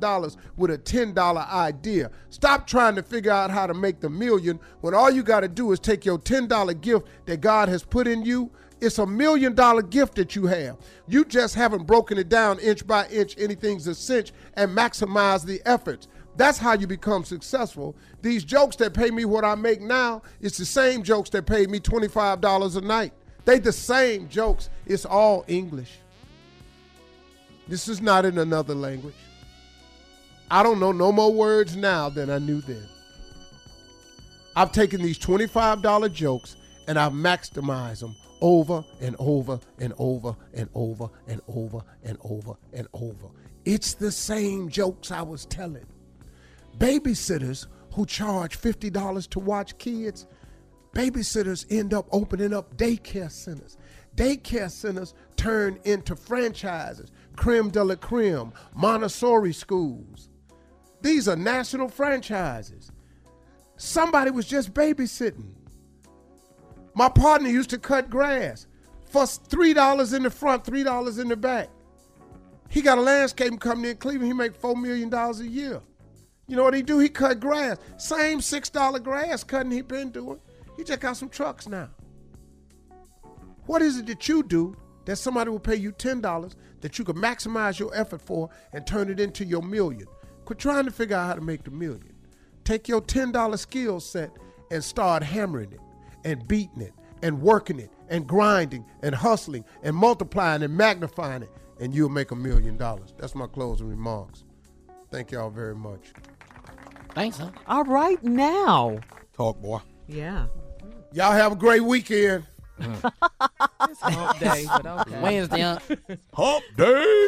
with a $10 idea. Stop trying to figure out how to make the million when all you got to do is take your $10 gift that God has put in you. It's a million dollar gift that you have. You just haven't broken it down inch by inch, anything's a cinch, and maximize the efforts. That's how you become successful. These jokes that pay me what I make now, it's the same jokes that paid me $25 a night. They the same jokes. It's all English. This is not in another language. I don't know no more words now than I knew then. I've taken these $25 jokes and I've maximized them over and over and over and over and over and over and over. It's the same jokes I was telling. Babysitters who charge $50 to watch kids, babysitters end up opening up daycare centers. Daycare centers turn into franchises, creme de la creme, Montessori schools. These are national franchises. Somebody was just babysitting. My partner used to cut grass for $3 in the front, $3 in the back. He got a landscaping company in Cleveland. He make $4 million a year. You know what he do? He cut grass. Same $6 grass cutting he been doing. He just got some trucks now. What is it that you do that somebody will pay you $10 that you can maximize your effort for and turn it into your million? Quit trying to figure out how to make the million. Take your $10 skill set and start hammering it and beating it and working it and grinding and hustling and multiplying and magnifying it, and you'll make a million dollars. That's my closing remarks. Thank y'all very much. Thanks, huh? All right, now. Talk, boy. Yeah. Y'all have a great weekend. It's hump day, but okay. Wednesday. Hump day.